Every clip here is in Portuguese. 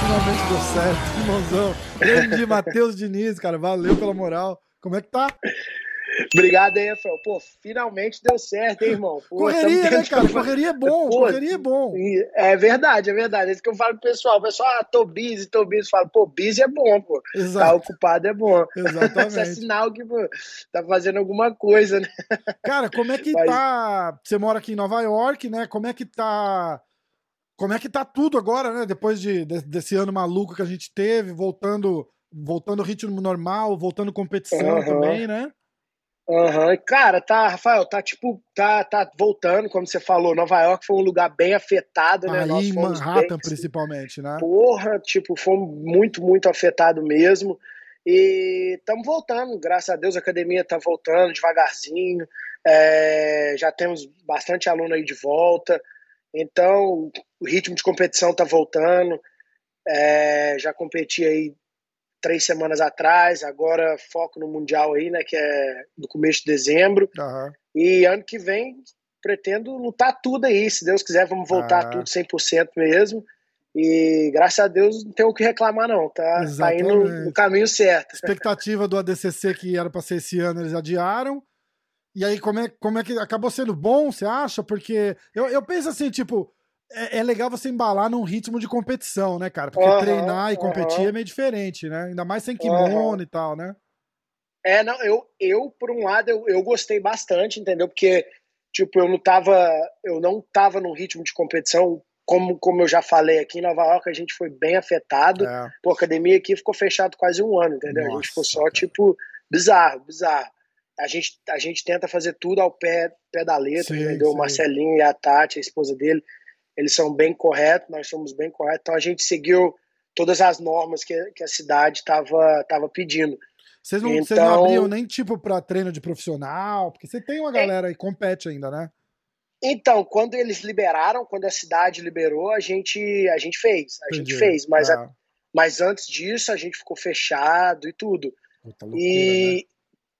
finalmente deu certo, irmãozão. Grande Matheus Diniz, cara, valeu pela moral. Como é que tá? Obrigado aí, Rafael. Pô, finalmente deu certo, hein, irmão? Pô, correria, né, cara? Correria é bom, pô, correria é bom. É verdade, é verdade. É isso que eu falo pro pessoal. O pessoal, ah, tô busy, tô busy. Falo, pô, busy é bom, pô. Tá Exato. Tá ocupado é bom. Exatamente. Isso é sinal que, pô, tá fazendo alguma coisa, né? Cara, como é que Mas... tá... Você mora aqui em Nova York, né? Como é que tá... Como é que tá tudo agora, né? Depois de, desse ano maluco que a gente teve, voltando voltando ritmo normal, voltando competição uhum. também, né? Uhum. Cara, tá, Rafael, tá tipo, tá, tá voltando, como você falou, Nova York foi um lugar bem afetado, né? Aí, Nós Manhattan, bem, principalmente, né? Porra, tipo, foi muito, muito afetado mesmo. E estamos voltando, graças a Deus a academia tá voltando devagarzinho. É, já temos bastante aluno aí de volta. Então, o ritmo de competição tá voltando. É, já competi aí três semanas atrás, agora foco no Mundial aí, né, que é no começo de dezembro. Uhum. E ano que vem pretendo lutar tudo aí, se Deus quiser, vamos voltar uhum. tudo 100% mesmo. E graças a Deus não tem o que reclamar, não. Tá, tá indo no caminho certo. Expectativa do ADCC que era para ser esse ano, eles adiaram. E aí, como é, como é que acabou sendo bom, você acha? Porque eu, eu penso assim, tipo, é, é, legal você embalar num ritmo de competição, né, cara? Porque uhum, treinar e competir uhum. é meio diferente, né? Ainda mais sem kimono uhum. e tal, né? É, não, eu, eu por um lado, eu, eu gostei bastante, entendeu? Porque, tipo, eu não tava, eu não tava num ritmo de competição, como, como eu já falei aqui em Nova York, a gente foi bem afetado. É. Pô, a academia aqui ficou fechado quase um ano, entendeu? Nossa, a gente ficou só, cara. tipo, bizarro, bizarro. A gente, a gente tenta fazer tudo ao pé, pé da letra, sim, entendeu? Sim. O Marcelinho e a Tati, a esposa dele, eles são bem corretos, nós somos bem corretos, então a gente seguiu todas as normas que, que a cidade estava tava pedindo. Vocês não, então, vocês não abriam nem tipo para treino de profissional? Porque você tem uma galera é, aí compete ainda, né? Então, quando eles liberaram, quando a cidade liberou, a gente, a gente fez. A Entendi. gente fez, mas, a, ah. mas antes disso a gente ficou fechado e tudo. Loucura, e né?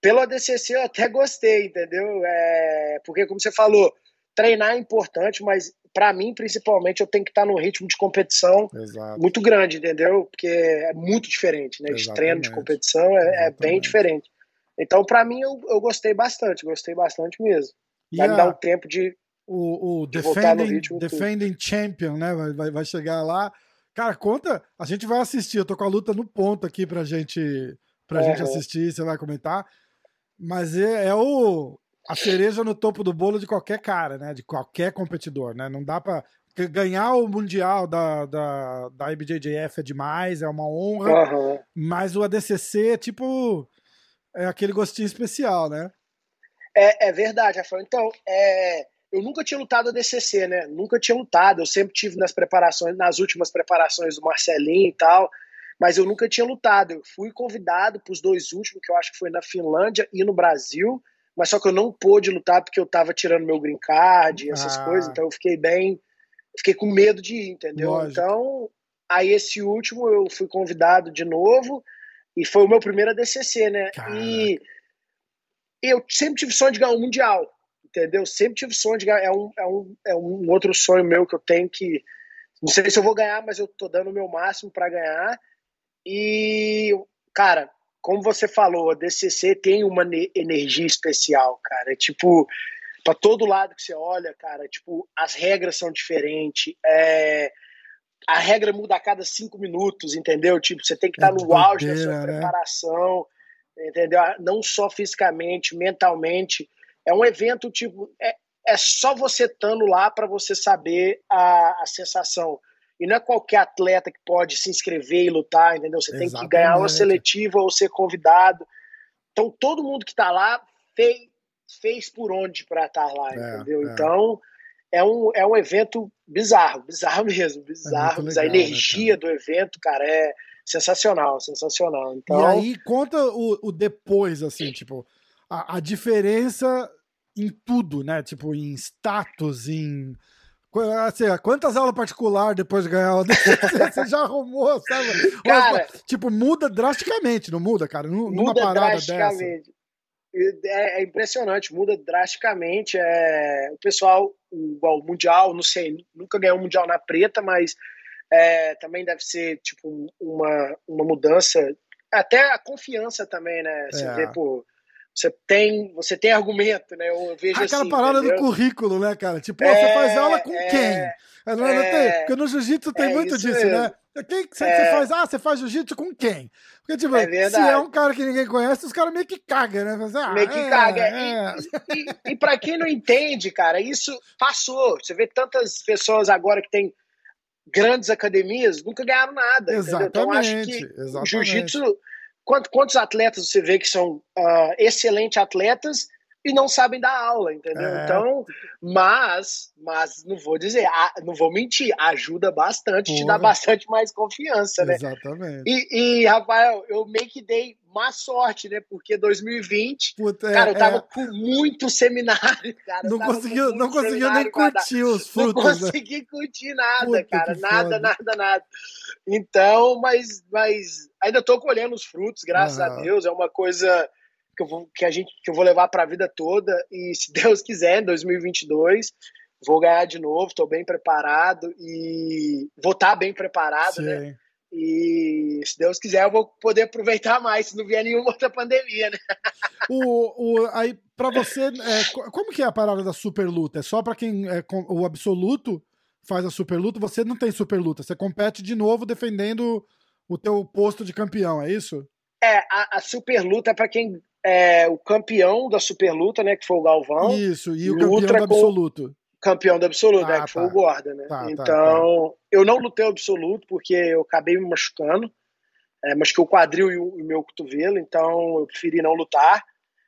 pelo ADCC eu até gostei, entendeu? É, porque, como você falou, treinar é importante, mas para mim, principalmente, eu tenho que estar num ritmo de competição Exato. muito grande, entendeu? Porque é muito diferente, né? De treino de competição é, é bem diferente. Então, para mim, eu, eu gostei bastante, gostei bastante mesmo. Vai e me dar um tempo de. O, o de defending, defending champion, né? Vai, vai, vai chegar lá. Cara, conta. A gente vai assistir. Eu tô com a luta no ponto aqui pra gente, pra gente assistir. Você vai comentar. Mas é, é o a cereja no topo do bolo de qualquer cara, né? De qualquer competidor, né? Não dá para ganhar o mundial da, da, da IBJJF é demais, é uma honra, uhum. mas o ADCC é tipo é aquele gostinho especial, né? É, é verdade, Rafael. Então, é, eu nunca tinha lutado ADCC, né? Nunca tinha lutado. Eu sempre tive nas preparações, nas últimas preparações do Marcelinho e tal, mas eu nunca tinha lutado. Eu fui convidado para os dois últimos, que eu acho que foi na Finlândia e no Brasil mas só que eu não pude lutar porque eu tava tirando meu green card e essas ah. coisas, então eu fiquei bem, fiquei com medo de ir, entendeu? Lógico. Então, aí esse último eu fui convidado de novo e foi o meu primeiro ADCC, né? Caraca. E eu sempre tive sonho de ganhar um mundial, entendeu? Sempre tive sonho de ganhar, é um, é um, é um outro sonho meu que eu tenho que não sei se eu vou ganhar, mas eu tô dando o meu máximo para ganhar. E, cara, como você falou, a DCC tem uma energia especial, cara. É tipo, para todo lado que você olha, cara, tipo, as regras são diferentes. É, a regra muda a cada cinco minutos, entendeu? Tipo, você tem que estar é no auge da sua né? preparação, entendeu? Não só fisicamente, mentalmente. É um evento, tipo, é, é só você estando lá para você saber a, a sensação. E não é qualquer atleta que pode se inscrever e lutar, entendeu? Você Exatamente. tem que ganhar uma seletiva ou ser convidado. Então, todo mundo que está lá fez, fez por onde para estar tá lá, é, entendeu? É. Então, é um, é um evento bizarro, bizarro mesmo, bizarro. É legal, a né, energia né, do evento, cara, é sensacional, sensacional. Então, e aí, conta o, o depois, assim, tipo, a, a diferença em tudo, né? Tipo, em status, em Assim, quantas aulas particular depois de ganhar o Você já arrumou, sabe? Cara, tipo, muda drasticamente, não muda, cara? Numa muda parada drasticamente. dessa. é, é impressionante, muda drasticamente. É, o pessoal, igual o Mundial, não sei, nunca ganhou o Mundial na preta, mas é, também deve ser tipo uma, uma mudança. Até a confiança também, né? Você é. vê, pô, você tem, você tem argumento, né? Eu vejo Aquela assim, parada entendeu? do currículo, né, cara? Tipo, é, você faz aula com é, quem? É, não, não tem, é. porque no jiu-jitsu tem muito disso, mesmo. né? Quem que você, faz? Ah, você faz jiu-jitsu com quem? Porque, tipo, se é um cara que ninguém conhece, os caras meio que cagam, né? Ah, meio que caga. E, e, e pra quem não entende, cara, isso passou. Você vê tantas pessoas agora que têm grandes academias, nunca ganharam nada. Exatamente. Então, acho que o jiu-jitsu quantos atletas você vê que são uh, excelentes atletas e não sabem dar aula, entendeu? É. Então, mas, mas não vou dizer, não vou mentir, ajuda bastante, Porra. te dá bastante mais confiança, né? Exatamente. E, e, Rafael, eu meio que dei má sorte, né? Porque 2020, Puta, cara, é, eu tava é... com muito seminário, cara. Não conseguiu, não conseguiu nem curtir os frutos. Não né? consegui né? curtir nada, Puta, cara. Nada, nada, nada. Então, mas, mas ainda tô colhendo os frutos, graças ah. a Deus. É uma coisa que eu vou, que a gente, que eu vou levar para a vida toda. E se Deus quiser, em 2022, vou ganhar de novo. Estou bem preparado e vou estar tá bem preparado, né? Sim. né? E se Deus quiser, eu vou poder aproveitar mais se não vier nenhuma outra pandemia, né? O, o, aí, para você, é, como que é a parada da super luta? É só para quem é o absoluto faz a super luta? Você não tem super luta, você compete de novo defendendo o teu posto de campeão, é isso? É, a, a super luta é para quem é o campeão da super luta, né, que foi o Galvão. Isso, e o campeão do absoluto campeão do absoluto, ah, né, que tá. foi o. Gordon, né? Tá, tá então, tá, eu não lutei o absoluto porque eu acabei me machucando, é, machuquei o quadril e o, o, meu cotovelo, então eu preferi não lutar.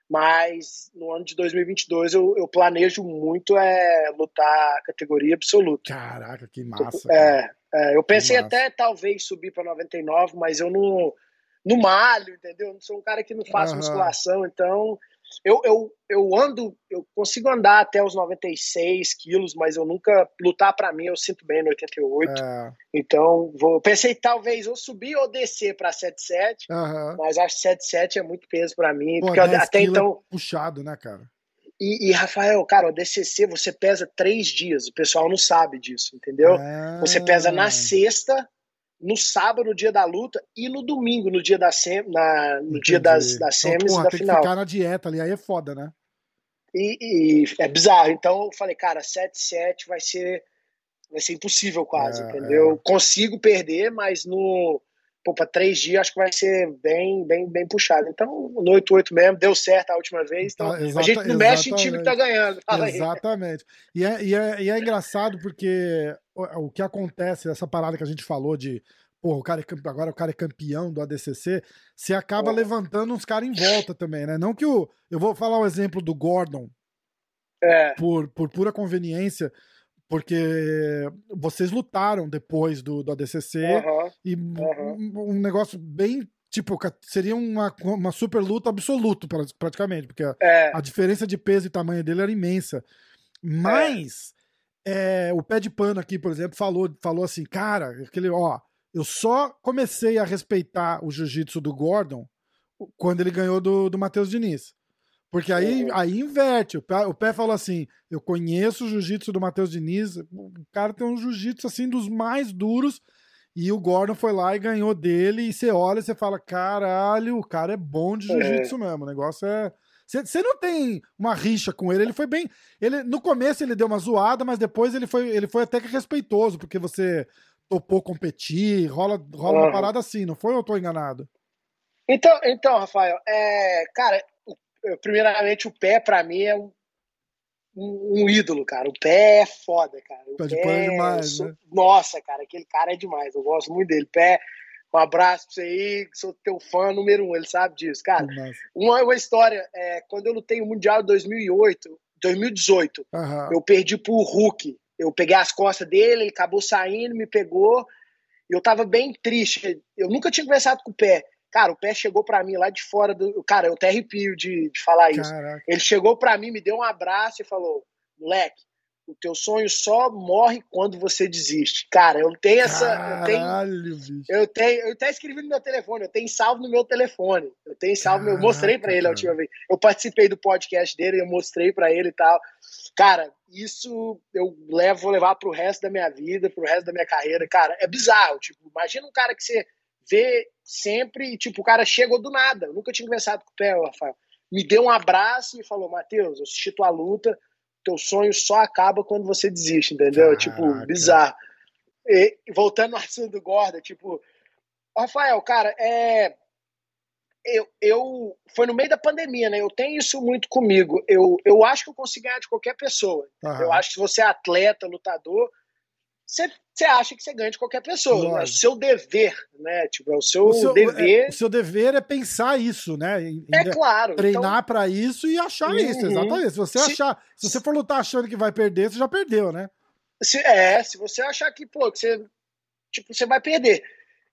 Mas no ano de 2022 eu, eu planejo muito é, lutar a categoria absoluta. Caraca, que massa. É, é, eu pensei até talvez subir para 99, mas eu não, não malho, entendeu? Eu não sou um cara que não faz uhum. musculação, então eu, eu, eu ando, eu consigo andar até os 96 quilos, mas eu nunca lutar para mim, eu sinto bem no 88. É. Então, vou, pensei talvez ou subir ou descer para 77, uhum. mas acho que 77 é muito peso para mim, Pô, porque até então é puxado, né, cara? E, e, Rafael, cara, o DCC você pesa três dias, o pessoal não sabe disso, entendeu? É. Você pesa na sexta, no sábado, no dia da luta, e no domingo, no dia da sem, na, no dia das, das semis então, porra, da tem final. que ficar na dieta ali, aí é foda, né? E, e é bizarro. Então eu falei, cara, 7-7 vai ser vai ser impossível quase, é, entendeu? É. Consigo perder, mas no pô, pra três dias acho que vai ser bem, bem, bem puxado. Então, no 8-8 mesmo, deu certo a última vez. Então, exata, a gente não mexe em time que tá ganhando. Exatamente. E é, e, é, e é engraçado porque o, que acontece, essa parada que a gente falou de porra, o cara é, agora o cara é campeão do ADCC, você acaba levantando uns caras em volta também, né? Não que o. Eu vou falar o exemplo do Gordon. É. Por, por pura conveniência, porque vocês lutaram depois do, do ADCC uhum, e uhum. Um, um, negócio bem tipo seria uma, uma super luta absoluta praticamente porque é. a diferença de peso e tamanho dele era imensa mas é. É, o pé de pano aqui por exemplo falou falou assim cara aquele ó eu só comecei a respeitar o jiu-jitsu do Gordon quando ele ganhou do, do Matheus Diniz porque aí, uhum. aí inverte. O pé, o pé falou assim: eu conheço o jiu-jitsu do Matheus Diniz. O cara tem um jiu-jitsu assim dos mais duros. E o Gordon foi lá e ganhou dele. E você olha e você fala: caralho, o cara é bom de jiu-jitsu é. mesmo. O negócio é. Você não tem uma rixa com ele. Ele foi bem. Ele, no começo ele deu uma zoada, mas depois ele foi, ele foi até que respeitoso, porque você topou competir, rola, rola uhum. uma parada assim, não foi ou eu tô enganado? Então, então Rafael, é, cara, primeiramente, o pé, para mim, é um, um, ídolo, cara. O pé é foda, cara. O pé, de pé é demais, sou... né? Nossa, cara, aquele cara é demais. Eu gosto muito dele. Pé, um abraço pra você aí, sou teu fã número um, ele sabe disso. Cara, uma, uma história, é, quando eu lutei o Mundial de 2008, 2018, uhum. eu perdi pro Hulk. Eu peguei as costas dele, ele acabou saindo, me pegou. E eu tava bem triste. Eu nunca tinha conversado com o pé. Cara, o pé chegou para mim lá de fora do. Cara, eu até arrepio de, de falar isso. Caraca. Ele chegou para mim, me deu um abraço e falou: moleque, o teu sonho só morre quando você desiste. Cara, eu tenho essa. Caralho, eu tenho, bicho. eu tenho. Eu até escrevi no meu telefone, eu tenho salvo no meu telefone. Eu tenho salvo, Caraca, eu mostrei para ele a última vez. Eu participei do podcast dele, eu mostrei para ele e tal. Cara, isso eu levo, vou levar pro resto da minha vida, pro resto da minha carreira. Cara, é bizarro. Tipo, imagina um cara que você vê sempre e, tipo, o cara chegou do nada. Eu nunca tinha conversado com o pé, Rafael. Me deu um abraço e falou: Matheus, eu assisti tua luta teu sonho só acaba quando você desiste, entendeu? Tipo, Caraca. Tipo, bizarro. E, voltando ao assunto do Gorda, tipo, Rafael, cara, é. Eu, eu foi no meio da pandemia, né? Eu tenho isso muito comigo. Eu, eu acho que eu consigo ganhar de qualquer pessoa. Uhum. Eu acho que se você é atleta, lutador, você, acha que você ganha de qualquer pessoa. É o seu dever, né? Tipo, é o seu, o seu dever. É, o seu dever é pensar isso, né? Em, é claro. Treinar então... para isso e achar uhum. isso, exatamente. Se você se, achar, se você for lutar achando que vai perder, você já perdeu, né? Se, é, se você achar que, pô, que você, tipo, você vai perder.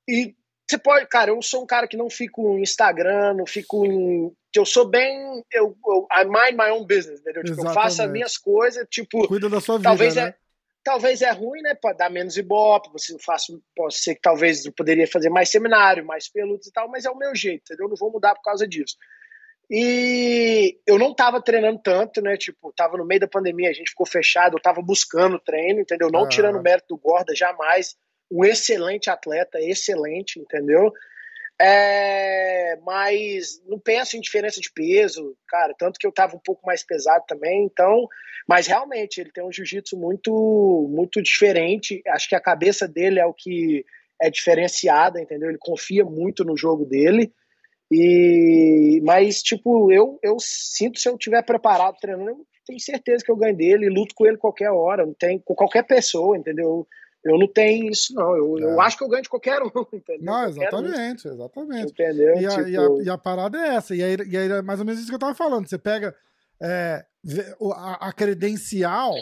E você pode, cara, eu sou um cara que não fico no Instagram, não fico em. Eu sou bem. Eu, eu I mind my own business, entendeu? Tipo, eu faço as minhas coisas, tipo. Cuida da sua vida. Talvez né? é Talvez é ruim, né? Pode dar menos ibope, você faça, pode ser que talvez eu poderia fazer mais seminário, mais peludos e tal, mas é o meu jeito, entendeu? Eu não vou mudar por causa disso. E eu não tava treinando tanto, né? Tipo, tava no meio da pandemia, a gente ficou fechado, eu tava buscando treino, entendeu? Não ah. tirando o mérito do Gorda, jamais. Um excelente atleta, excelente, entendeu? É, mas não penso em diferença de peso, cara. Tanto que eu tava um pouco mais pesado também, então. Mas realmente, ele tem um jiu-jitsu muito, muito diferente. Acho que a cabeça dele é o que é diferenciada, entendeu? Ele confia muito no jogo dele. E mas tipo, eu eu sinto se eu tiver preparado treinando, eu tenho certeza que eu ganho dele, luto com ele qualquer hora, não tem com qualquer pessoa, entendeu? Eu não tenho isso, não. Eu, é. eu acho que eu ganho de qualquer um, entendeu? Não, exatamente, um. exatamente. Entendeu? E a, tipo... e, a, e a, parada é essa. E aí, e aí é mais ou menos isso que eu tava falando. Você pega é, a, a, credencial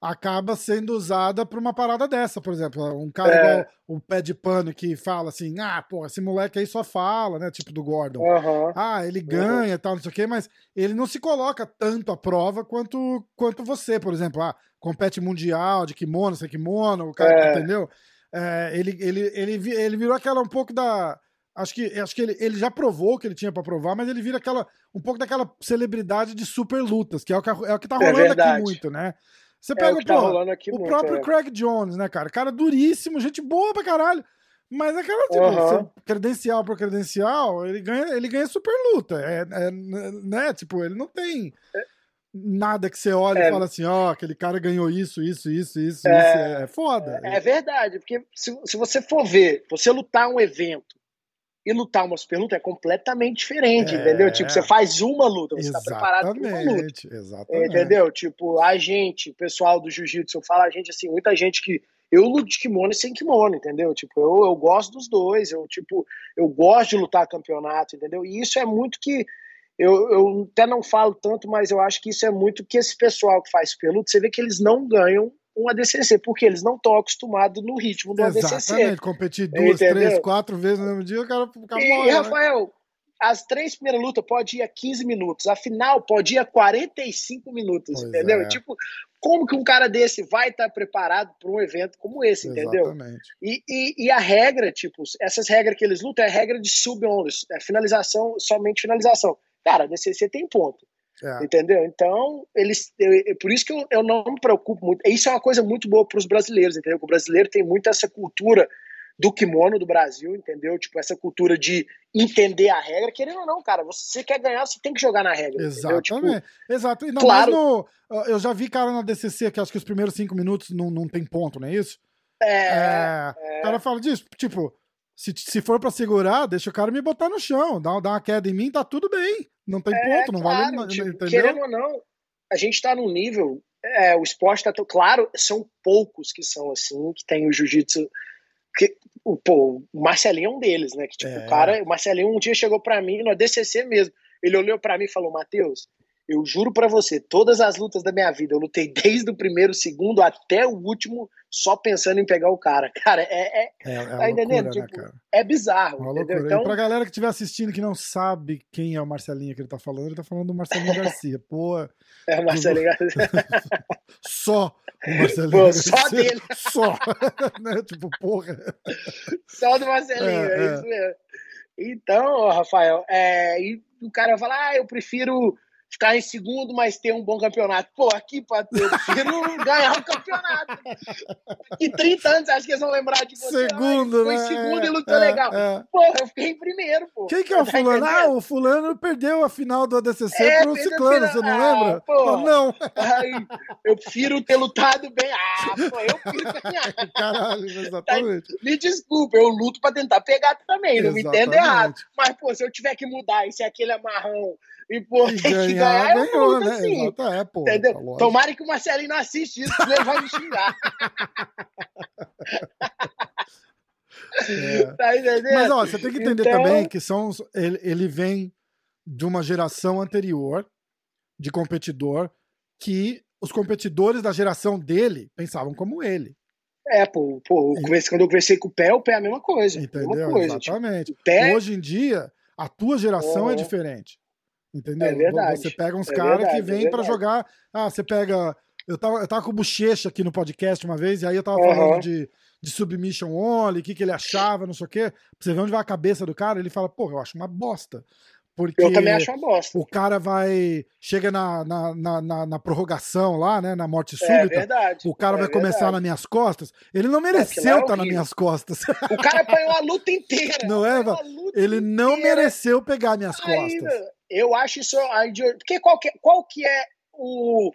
acaba sendo usada para uma parada dessa, por exemplo. Um cara é. igual o pé de pano que fala assim: ah, pô, esse moleque aí só fala, né? Tipo do Gordon. Uhum. Ah, ele ganha e uhum. tal, não sei o quê, mas ele não se coloca tanto à prova quanto, quanto você, por exemplo. Ah, compete mundial de kimono, sem kimono, o cara, é. entendeu? É, ele, ele, ele, ele virou aquela um pouco da. Acho que, acho que ele, ele já provou o que ele tinha para provar, mas ele vira aquela um pouco daquela celebridade de super lutas, que é o que, é o que tá é rolando aqui muito, né? Você é pega, é o, tá pô, o muito, próprio é. Craig Jones, né, cara? Cara duríssimo, gente boa pra caralho. Mas aquela, tipo, credencial por credencial, ele ganha, ele ganha super luta. É, é, né? Tipo, ele não tem. Nada que você olhe é. e fala assim, ó, oh, aquele cara ganhou isso, isso, isso, isso, é, isso. É foda. É, verdade, porque se, se você for ver, você lutar um evento e lutar uma super luta é completamente diferente, é, entendeu? Tipo, você faz uma luta, você está preparado para uma luta. Exatamente. Entendeu? Tipo, a gente, o pessoal do jiu-jitsu, eu falo a gente assim, muita gente que eu luto de kimono e sem kimono, entendeu? Tipo, eu, eu gosto dos dois, eu tipo, eu gosto de lutar campeonato, entendeu? E isso é muito que eu, eu até não falo tanto, mas eu acho que isso é muito que esse pessoal que faz luta, você vê que eles não ganham um ADCC, porque eles não estão acostumados no ritmo do Exatamente. ADCC. Exatamente, competir duas, Entendeu? três, quatro vezes no mesmo dia, o cara, cara e, morre. Né? Rafael, né? as três primeiras lutas pode ir a 15 minutos, a final pode ir a 45 minutos, pois entendeu? É. Tipo, como que um cara desse vai estar preparado para um evento como esse, entendeu? Exatamente. E, e, e, a regra, tipo, essas regras que eles lutam é a regra de sub-only, é finalização, somente finalização. Cara, DCC tem ponto. É. Entendeu? Então, eles. Eu, por isso que eu, eu não me preocupo muito. Isso é uma coisa muito boa para os brasileiros, entendeu? o brasileiro tem muito essa cultura do kimono do Brasil, entendeu? Tipo, essa cultura de entender a regra, querendo ou não, cara, você quer ganhar, você tem que jogar na regra. Exatamente. Tipo, Exato. Ainda claro. No, eu já vi cara na DCC que acho que os primeiros cinco minutos não, não tem ponto, não é isso? É. é, é. O cara fala disso, tipo, se, se for para segurar, deixa o cara me botar no chão, dá, dá uma queda em mim, tá tudo bem. Não tem é, ponto, não claro, vale tipo, entendeu? Querendo ou não, a gente tá num nível. É, o esporte tá. Claro, são poucos que são assim, que tem o jiu-jitsu. Que, o, pô, o Marcelinho é um deles, né? Que tipo, é. o cara, o Marcelinho um dia chegou para mim no DCC mesmo. Ele olhou para mim e falou: Matheus, Eu juro para você, todas as lutas da minha vida, eu lutei desde o primeiro segundo até o último, só pensando em pegar o cara. Cara, é. é, é, é tá entendendo? Loucura, né, tipo, né, é bizarro. É entendeu? Então... E pra galera que estiver assistindo que não sabe quem é o Marcelinho que ele tá falando, ele tá falando do Marcelinho Garcia. Pô. É o Marcelinho Garcia. só o Marcelinho Pô, Garcia. Só dele. Só. né? Tipo, porra. Só do Marcelinho, é, é isso mesmo. Então, Rafael, é, e o cara fala, ah, eu prefiro ficar em segundo, mas ter um bom campeonato. Pô, aqui, Patê, eu prefiro ganhar o campeonato. E 30 anos, acho que eles vão lembrar de você. Segundo, né? Foi segundo e lutou é, legal. É. Pô, eu fiquei em primeiro, pô. Quem que é o tá fulano? Ah, o fulano perdeu a final do ADCC é, pro Ciclano, você não ah, lembra? Pô, não. Eu prefiro ter lutado bem. Ah, pô, eu prefiro ganhar. Caralho, exatamente. Tá, me desculpa, eu luto pra tentar pegar também, não exatamente. me entenda errado. Mas, pô, se eu tiver que mudar e se aquele amarrão e, pô, tem ganhar, que ganhar, ganhou, né? Assim, Exato, é, pô, entendeu? Tá Tomara que o Marcelinho não assiste isso, senão ele vai me xingar. É. Tá Mas, ó, você tem que entender então... também que são, ele, ele vem de uma geração anterior de competidor que os competidores da geração dele pensavam como ele. É, pô, pô quando eu conversei com o Pé, o Pé é a mesma coisa. Entendeu? Mesma coisa, tipo, Exatamente. Tipo, pé... Hoje em dia, a tua geração é, é diferente. Entendeu? É verdade. Você pega uns é caras que é vêm é para jogar. Ah, você pega. Eu tava, eu tava com o Bochecha aqui no podcast uma vez, e aí eu tava uhum. falando de, de Submission Only, o que, que ele achava, não sei o quê. Pra você ver onde vai a cabeça do cara, ele fala, pô, eu acho uma bosta. Porque eu também acho uma bosta. O cara vai. Chega na, na, na, na, na prorrogação lá, né? Na morte é súbita. É verdade. O cara é vai verdade. começar nas minhas costas. Ele não mereceu estar tá nas minhas costas. O cara apanhou a luta inteira. Não é, Ele não inteira. mereceu pegar minhas costas. Eu acho isso. Porque qual que, qual que é o.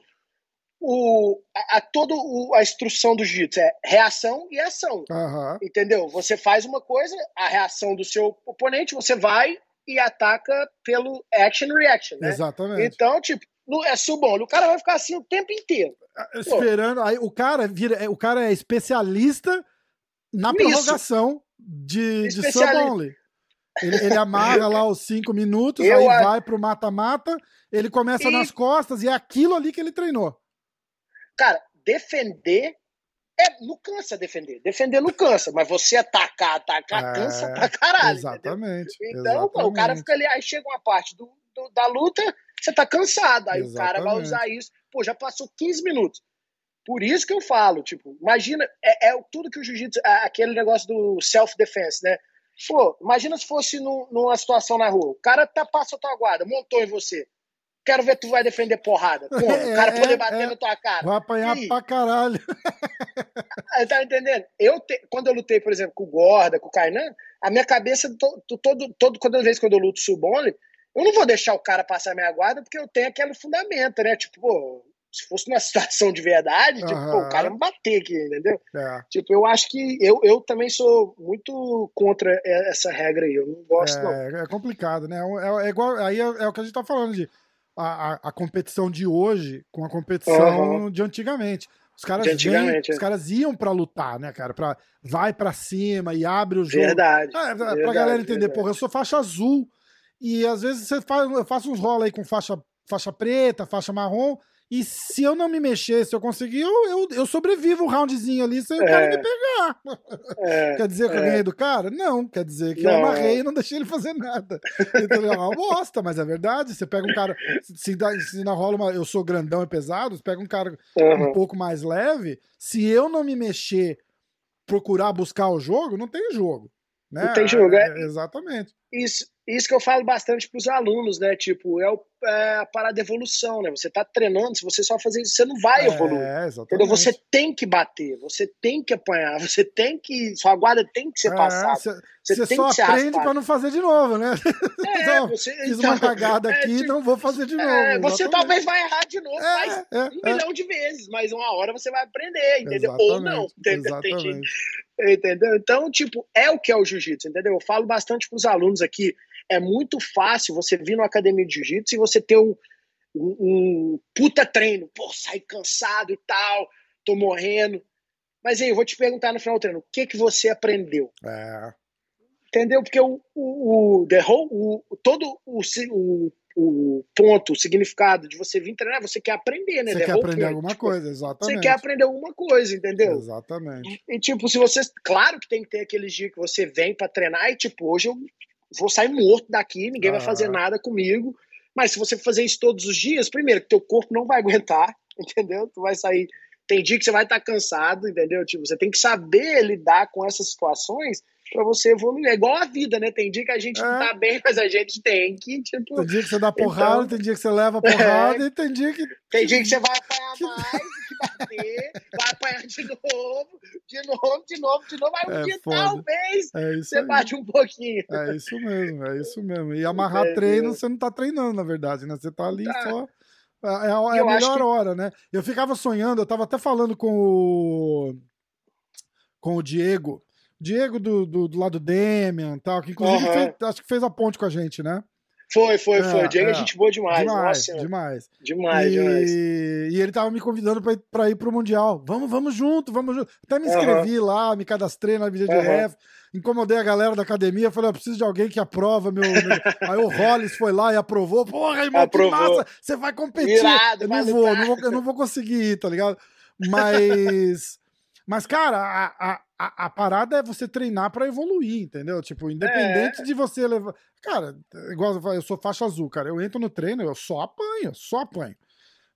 O, a, a toda a instrução do jiu-jitsu é reação e ação. Uhum. Entendeu? Você faz uma coisa, a reação do seu oponente, você vai e ataca pelo action reaction, né? Exatamente. Então, tipo, é subom, o cara vai ficar assim o tempo inteiro. Ah, esperando, aí o cara vira, é, o cara é especialista na prorrogação de, de sub-only. Ele, ele, amarra lá os cinco minutos, Eu aí a... vai pro mata-mata, ele começa e... nas costas e é aquilo ali que ele treinou. Cara, defender é, não cansa defender. Defender não cansa, mas você atacar, atacar, é, cansa pra caralho. Exatamente. Entendeu? Então, exatamente. Pô, o cara fica ali, aí chega uma parte do, do da luta, você tá cansado. Aí exatamente. o cara vai usar isso. Pô, já passou 15 minutos. Por isso que eu falo, tipo, imagina, é, é tudo que o jiu-jitsu, é aquele negócio do self-defense, né? Pô, imagina se fosse numa situação na rua. O cara tá, passa a tua guarda, montou em você. Quero ver tu vai defender porrada. Porra, é, o cara poder bater é, na tua cara. Vai apanhar e... pra caralho. tá entendendo? Eu te... Quando eu lutei, por exemplo, com o Gorda, com o Kainan, a minha cabeça, todo, todo, todo, toda vez que eu luto subonly, eu não vou deixar o cara passar a minha guarda porque eu tenho aquele fundamento, né? Tipo, pô, se fosse numa situação de verdade, tipo, pô, o cara me bater aqui, entendeu? É. Tipo, eu acho que eu, eu também sou muito contra essa regra aí, eu não gosto, é, não. É complicado, né? É, é igual, aí é, é, o que a gente tá falando de a, a, a competição de hoje com a competição uhum. de antigamente. Os caras, vêm, é. os caras iam para lutar, né, cara? Pra, vai para cima e abre o jogo. Verdade. Ah, pra verdade, galera entender, verdade. porra, eu sou faixa azul e às vezes você faz, eu faço uns rola aí com faixa, faixa preta, faixa marrom, e se eu não me mexer, se eu conseguir, eu, eu, eu sobrevivo o um roundzinho ali sem é. o cara me pegar. É. quer dizer que eu é. ganhei do cara? Não, quer dizer que não. eu amarrei e não deixei ele fazer nada. Então é uma bosta, mas é verdade. Você pega um cara, se, se não rola uma. Eu sou grandão e pesado, você pega um cara uhum. um pouco mais leve, se eu não me mexer, procurar buscar o jogo, não tem jogo. Né? Não tem jogo, é. é exatamente. Isso, isso que eu falo bastante para os alunos, né? Tipo, é, o, é a parada de evolução, né? Você está treinando, se você só fazer isso, você não vai é, evoluir. Entendeu? Você tem que bater, você tem que apanhar, você tem que. Sua guarda tem que ser é, passada. Você, você só aprende para não fazer de novo, né? É, então, você, fiz então, uma cagada é, aqui, tipo, não vou fazer de novo. É, você talvez vai errar de novo, mais um milhão de vezes, mas uma hora você vai aprender, entendeu? Ou não, entendeu? entendeu? Então, tipo, é o que é o jiu-jitsu, entendeu? Eu falo bastante para os alunos aqui é muito fácil você vir numa academia de jiu-jitsu e você ter um, um, um, puta treino, pô, sair cansado e tal, tô morrendo. Mas aí, eu vou te perguntar no final do treino, o que que você aprendeu? É. Entendeu? Porque o, o, o, the whole, o todo o, o o ponto, o significado de você vir treinar, você quer aprender, né? Você quer aprender alguma tipo, coisa, exatamente. Você quer aprender alguma coisa, entendeu? Exatamente. E, tipo, se você. Claro que tem que ter aqueles dias que você vem para treinar e, tipo, hoje eu vou sair morto daqui, ninguém ah. vai fazer nada comigo. Mas se você fazer isso todos os dias, primeiro, que teu corpo não vai aguentar, entendeu? Tu vai sair. Tem dia que você vai estar cansado, entendeu? Tipo, você tem que saber lidar com essas situações para você evoluir. É igual a vida, né? Tem dia que a gente é. não tá bem, mas a gente tem que, tipo. Tem dia que você dá porrada, então... tem dia que você leva porrada é. e tem dia que. Tem dia que você vai apanhar mais, que bater, vai apanhar de novo, de novo, de novo, de novo. Aí um é dia foda. talvez é você aí. bate um pouquinho. É isso mesmo, é isso mesmo. E amarrar é, treino, você não tá treinando, na verdade, né? Você tá ali tá. só. É, é a, é a melhor que... hora, né? Eu ficava sonhando, eu tava até falando com o. com o Diego Diego do, do, do lado do Demian tal, que inclusive uhum. fez, acho que fez a ponte com a gente, né? Foi, foi, é, foi. Diego é, é gente boa demais. Demais, Nossa, demais. Demais, e, demais. E ele tava me convidando pra ir, pra ir pro Mundial. Vamos, vamos junto, vamos junto. Até me inscrevi uhum. lá, me cadastrei na vida de uhum. ref. Incomodei a galera da academia, falei, eu preciso de alguém que aprova meu. meu... Aí o Hollis foi lá e aprovou. Porra, irmão, aprovou. que massa! Você vai competir. Eu não vou, não vou, eu não vou conseguir ir, tá ligado? Mas. Mas, cara, a, a, a, a parada é você treinar para evoluir, entendeu? Tipo, independente é. de você levar. Cara, igual eu, falo, eu sou faixa azul, cara. Eu entro no treino, eu só apanho, só apanho.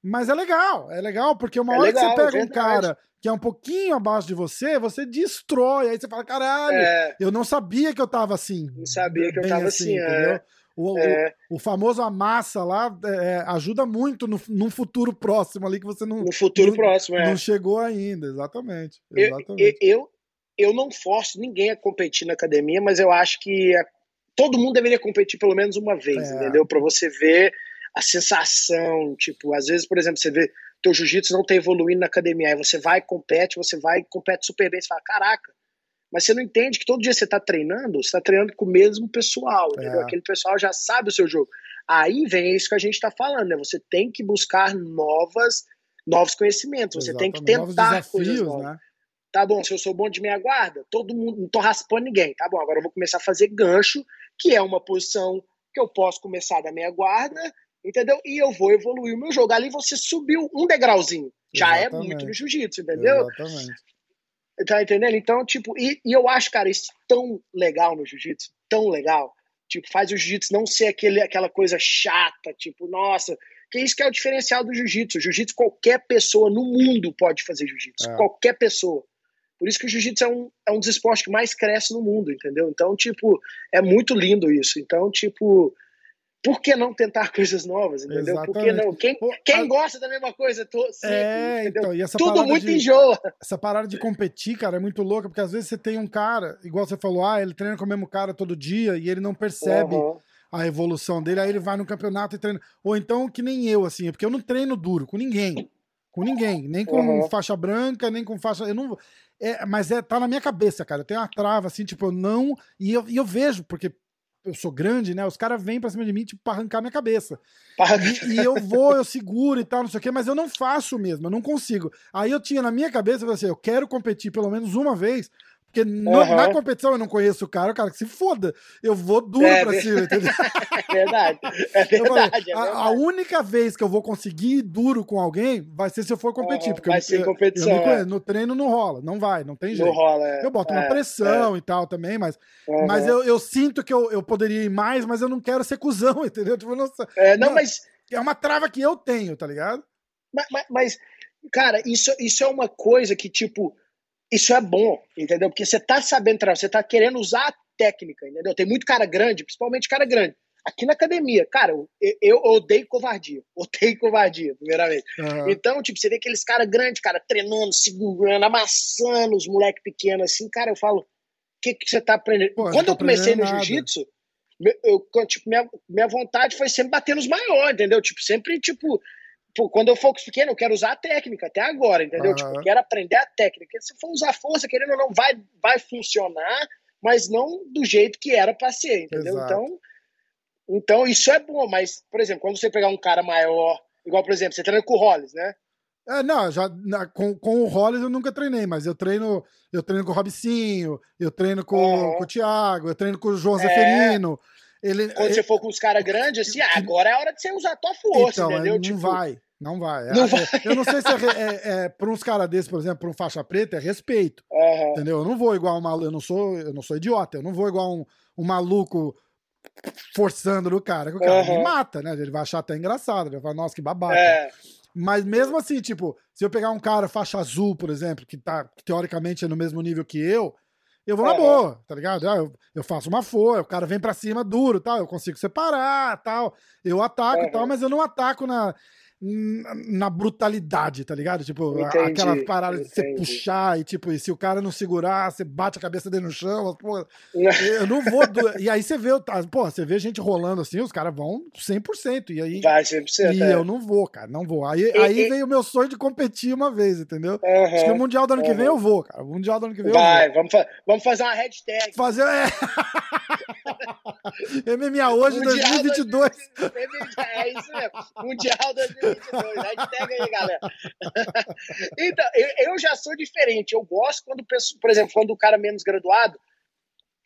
Mas é legal, é legal, porque uma é hora legal, que você pega é um cara que é um pouquinho abaixo de você, você destrói. Aí você fala, caralho, é. eu não sabia que eu tava assim. Não sabia que eu tava assim, assim entendeu? É. O, é. o, o, famoso amassa lá é, ajuda muito no, num futuro próximo ali que você não. No futuro não, próximo, é. Não chegou ainda, exatamente. exatamente. Eu, eu, eu não forço ninguém a competir na academia, mas eu acho que é, todo mundo deveria competir pelo menos uma vez, é. entendeu? Para você ver a sensação, tipo, às vezes, por exemplo, você vê teu jiu-jitsu não tá evoluindo na academia, aí você vai, compete, você vai, compete super bem, você fala, caraca, mas você não entende que todo dia você está treinando, você está treinando com o mesmo pessoal, é. Aquele pessoal já sabe o seu jogo. Aí vem isso que a gente está falando, né? Você tem que buscar novas, novos conhecimentos, você tem que tentar desafios, coisas novas. Né? Tá bom, se eu sou bom de meia guarda, todo mundo, não tô raspando ninguém, tá bom, agora eu vou começar a fazer gancho, que é uma posição que eu posso começar da meia guarda, entendeu? E eu vou evoluir o meu jogo. Ali você subiu um degrauzinho. Já é Exatamente. é muito no jiu-jitsu, entendeu? Exatamente. Tá entendendo? Então, tipo, e, e eu acho, cara, isso tão legal no jiu-jitsu, tão legal. Tipo, faz o jiu-jitsu não ser aquele, aquela coisa chata, tipo, nossa, que isso que é o diferencial do jiu-jitsu. Jiu-jitsu, qualquer pessoa no mundo pode fazer jiu-jitsu. É. Qualquer pessoa. Por isso que o jiu-jitsu é um, é um dos esportes que mais cresce no mundo, entendeu? Então, tipo, é muito lindo isso. Então, tipo, por que não tentar coisas novas, entendeu? Exatamente. Por que não? Quem, quem gosta da mesma coisa sempre, é, então, e essa Tudo muito de, enjoa. Essa parada de competir, cara, é muito louca, porque às vezes você tem um cara, igual você falou, ah, ele treina com o mesmo cara todo dia e ele não percebe uhum. a evolução dele, aí ele vai no campeonato e treina. Ou então, que nem eu, assim, porque eu não treino duro com ninguém. Com ninguém, nem com uhum. faixa branca, nem com faixa. Eu não. É, mas é, tá na minha cabeça, cara. Eu tenho uma trava, assim, tipo, eu não. E eu, e eu vejo, porque eu sou grande, né? Os caras vêm pra cima de mim, tipo, pra arrancar minha cabeça. E, e, eu vou, eu seguro e tal, não sei o quê, mas eu não faço mesmo, eu não consigo. Aí eu tinha na minha cabeça, eu falei assim, eu quero competir pelo menos uma vez porque no, uhum. na competição eu não conheço o cara, o cara que se foda. Eu vou duro é, pra cima, entendeu? É verdade. É verdade, falei, é verdade. A, a, única vez que eu vou conseguir ir duro com alguém vai ser se eu for competir. Uhum, porque vai eu, ser competição. Eu, é. No treino não rola, não vai, não tem jeito. Não rola, é. Eu boto uma é, pressão e tal também, mas, uhum. mas eu, eu sinto que eu, eu poderia ir mais, mas eu não quero ser cuzão, entendeu? Tipo, não, é, não, não, mas. É uma trava que eu tenho, tá ligado? Mas, mas, mas cara, isso, isso é uma coisa que, tipo isso é bom, entendeu? Porque você tá sabendo treinar, você tá querendo usar a técnica, entendeu? Tem muito cara grande, principalmente cara grande. Aqui na academia, cara, eu, eu odeio covardia. Odeio covardia, primeiramente. Uhum. Então, tipo, você vê aqueles caras grandes, cara, treinando, segurando, amassando os moleques pequenos assim, cara, eu falo, o que, que você tá aprendendo? Pô, Quando eu comecei no jiu-jitsu, eu, tipo, minha, minha vontade foi sempre bater nos maiores, entendeu? Tipo, sempre, tipo, quando eu for pequeno, eu quero usar a técnica até agora, entendeu? Uhum. Tipo, eu quero aprender a técnica. Se for usar força, querendo ou não, vai, vai funcionar, mas não do jeito que era para ser, entendeu? Então, então, isso é bom, mas, por exemplo, quando você pegar um cara maior, igual, por exemplo, você treina com o Hollis, né? É, não, já na, com, com o Hollis eu nunca treinei, mas eu treino, eu treino com o Robicinho, eu treino com, uhum. com o Thiago, eu treino com o João é... Zeferino. Ele, Quando ele, você for com os caras grandes, assim, ah, agora é a hora de você usar tua força, então, entendeu? Não tipo, vai. Não vai. Não é, vai. Eu não sei se é, é, é para uns caras desses, por exemplo, para um faixa preta, é respeito. Uhum. Entendeu? Eu não vou igual uma. Eu não sou, eu não sou idiota. Eu não vou igual um, um maluco forçando no cara, que o cara uhum. me mata, né? Ele vai achar até engraçado. Ele vai falar, nossa, que babaca. É. Mas mesmo assim, tipo, se eu pegar um cara faixa azul, por exemplo, que tá teoricamente é no mesmo nível que eu, eu vou na boa, tá ligado? Ah, eu, eu faço uma folha, o cara vem pra cima duro, tal, eu consigo separar, tal. Eu ataco, uhum. tal, mas eu não ataco na na brutalidade, tá ligado? Tipo, entendi, aquela parada de você puxar e, tipo, e se o cara não segurar, você bate a cabeça dele no chão, pô, eu não vou. Do... E aí você vê, pô, você vê gente rolando assim, os caras vão 100%. E aí. Vai 100%. E é. eu não vou, cara, não vou. Aí, e, aí e... veio o meu sonho de competir uma vez, entendeu? Uhum, Acho que o Mundial do ano uhum. que vem eu vou, cara. O Mundial do ano que vem Vai, vamos, fa vamos fazer uma hashtag. Fazer. É. MMA hoje Mundial 2022. 2022. É isso mesmo. Mundial 2022. Hashtag aí, galera. então, eu, já sou diferente. Eu gosto quando, por exemplo, quando o cara menos graduado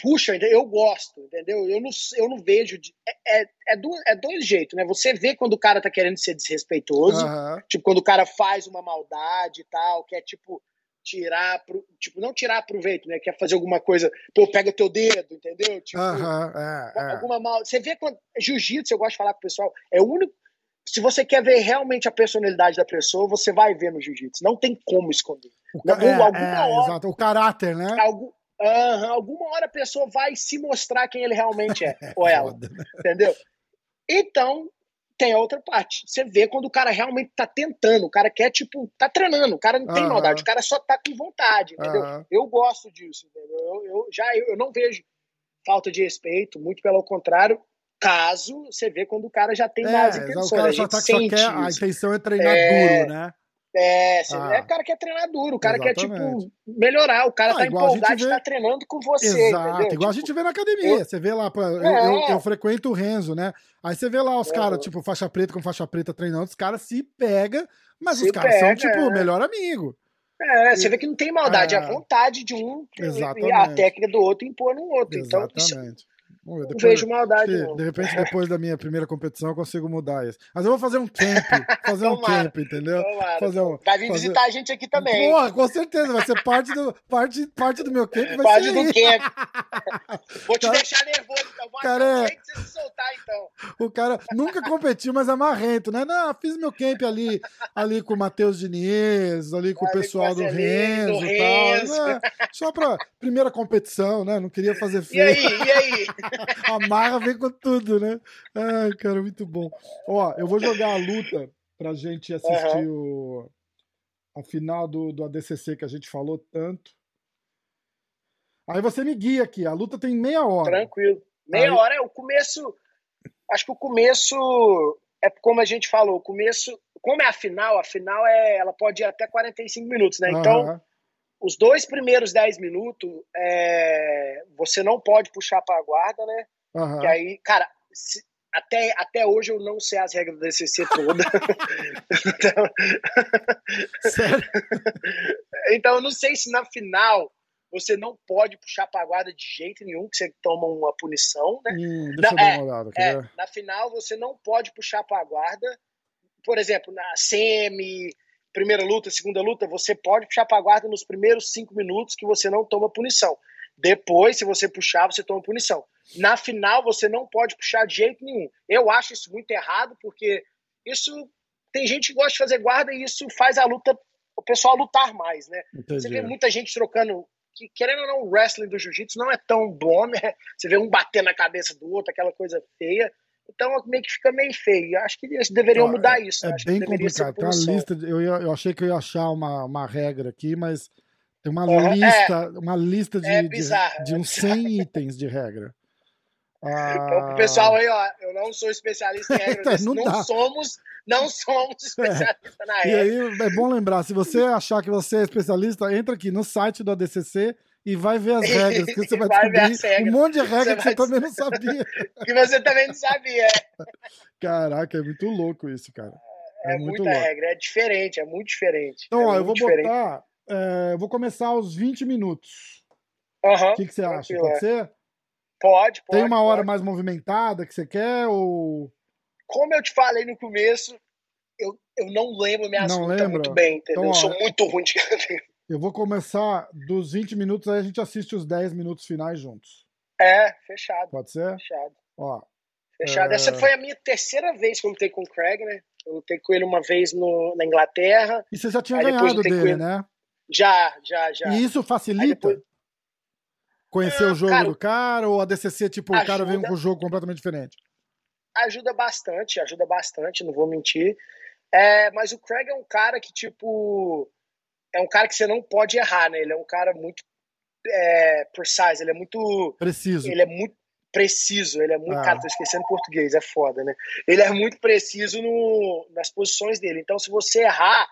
puxa, eu gosto, entendeu? Eu não, eu não vejo. É, é, é, do, é dois jeitos, né? Você vê quando o cara tá querendo ser desrespeitoso, uhum. tipo, quando o cara faz uma maldade e tal, que é tipo tirar, pro, tipo, não tirar proveito, né? Quer fazer alguma coisa, pô, pega teu dedo, entendeu? Tipo, é, é. alguma mal. Você vê quando. Jiu-jitsu, eu gosto de falar com o pessoal, é o único. Se você quer ver realmente a personalidade da pessoa, você vai ver no jiu-jitsu. Não tem como esconder. O, não, é, alguma é, hora, exato. o caráter, né? Algum, uhum, alguma hora a pessoa vai se mostrar quem ele realmente é, ou ela. Né? Entendeu? Então, tem a outra parte. Você vê quando o cara realmente tá tentando, o cara quer, tipo, tá treinando, o cara não tem uhum. maldade, o cara só tá com vontade, entendeu? Uhum. Eu gosto disso, entendeu? Eu, eu já eu, eu, não vejo falta de respeito, muito pelo contrário. Caso você vê quando o cara já tem é, mais intenções. O cara só, tá, só quer, a intenção é treinar é, duro, né? É, ah, é o cara quer treinar duro, o cara exatamente. quer, tipo, melhorar, o cara ah, tá empolgado de estar treinando com você. Exato, entendeu? igual tipo, a gente vê na academia. Eu... Você vê lá, eu, é. eu, eu, frequento o Renzo, né? Aí você vê lá os é. caras, tipo, faixa preta com faixa preta treinando, os caras se pegam, mas se os caras são, tipo, o é. melhor amigo. É, você vê que não tem maldade, é a vontade de um Exatamente. e a técnica do outro impor no outro. Exatamente. Então, isso, Ver, depois, não vejo maldade. Se, de repente, depois da minha primeira competição, eu consigo mudar isso. Mas eu vou fazer um camp. Fazer um camp, entendeu? Fazer um, vai vir fazer... visitar a gente aqui também. Porra, com certeza. Vai ser parte do, parte, parte do meu camp. Vai parte ser do aí. camp. Vou te tá. deixar nervoso, então. Vou cara, é... você se soltar, então. O cara nunca competiu, mas é marrento, né? Não, fiz meu camp ali, ali com o Matheus Diniz, ali com ali o pessoal do Renzo e tal. Né? Só pra primeira competição, né? Não queria fazer feio. E aí? E aí? a marra vem com tudo, né? Ai, cara, muito bom. Ó, eu vou jogar a luta pra gente assistir uhum. o, a final do, do ADCC que a gente falou tanto. Aí você me guia aqui, a luta tem meia hora. Tranquilo. Meia Aí... hora é o começo. Acho que o começo é como a gente falou, o começo, como é a final, a final é, ela pode ir até 45 minutos, né? Então, uhum os dois primeiros 10 minutos, é, você não pode puxar para a guarda, né? Uhum. Que aí, cara, se, até, até hoje eu não sei as regras da DCC toda. então, então, eu não sei se na final você não pode puxar para a guarda de jeito nenhum, que você toma uma punição, né? Hum, deixa na, eu dar uma olhada, é, na final você não pode puxar para a guarda. Por exemplo, na semi, primeira luta, segunda luta, você pode puxar para a guarda nos primeiros cinco minutos que você não toma punição. Depois, se você puxar, você toma punição. Na final, você não pode puxar de jeito nenhum. Eu acho isso muito errado, porque isso tem gente que gosta de fazer guarda e isso faz a luta, o pessoal lutar mais, né? Entendi. Você vê muita gente trocando. Que, querendo ou não, o wrestling do jiu-jitsu não é tão bom, né? Você vê um bater na cabeça do outro, aquela coisa feia. Então meio que fica meio feio. Acho que eles deveriam mudar isso. É, bem complicado. Tem uma lista. De, eu, eu achei que eu ia achar uma, uma regra aqui, mas tem uma uhum, lista, é, uma lista de, é bizarro, de, de uns 100 itens de regra. Ah... O pessoal aí, ó, eu não sou especialista em regras, então, não, não somos, não somos especialistas é. na regra. E aí é bom lembrar, se você achar que você é especialista, entra aqui no site do ADCC e vai ver as regras, que você vai, vai descobrir um monte de regras que você também não sabia. que você também não sabia. Caraca, é muito louco isso, cara. É, é muita louco. regra, é diferente, é muito diferente. Então, é ó, eu vou diferente. botar. É, eu vou começar aos 20 minutos. O uhum, que, que você acha? Pode é. ser? Pode, pode. Tem uma hora pode. mais movimentada que você quer ou. Como eu te falei no começo, eu, eu não lembro minhas não lutas lembra? muito bem, entendeu? Então, eu sou ó, muito ruim de Eu vou começar dos 20 minutos, aí a gente assiste os 10 minutos finais juntos. É, fechado. Pode ser? Fechado. Ó, Fechado. É... Essa foi a minha terceira vez que eu lutei com o Craig, né? Eu lutei com ele uma vez no, na Inglaterra. E você já tinha ganhado dele, ele. né? Já, já, já. E isso facilita depois- conhecer Ah, o jogo cara, do cara ou a DCC, tipo, o cara vem ajuda. com um jogo completamente diferente? ajuda bastante, ajuda bastante, não vou mentir. É, mas o Craig é um cara que, tipo, é um cara que você não pode errar, né? Ele é um cara muito é, precise, ele é muito. Preciso. Ele é muito preciso, ele é muito. Ah. Cara, tô esquecendo português, é foda, né? Ele é muito preciso no, nas posições dele. Então, se você errar,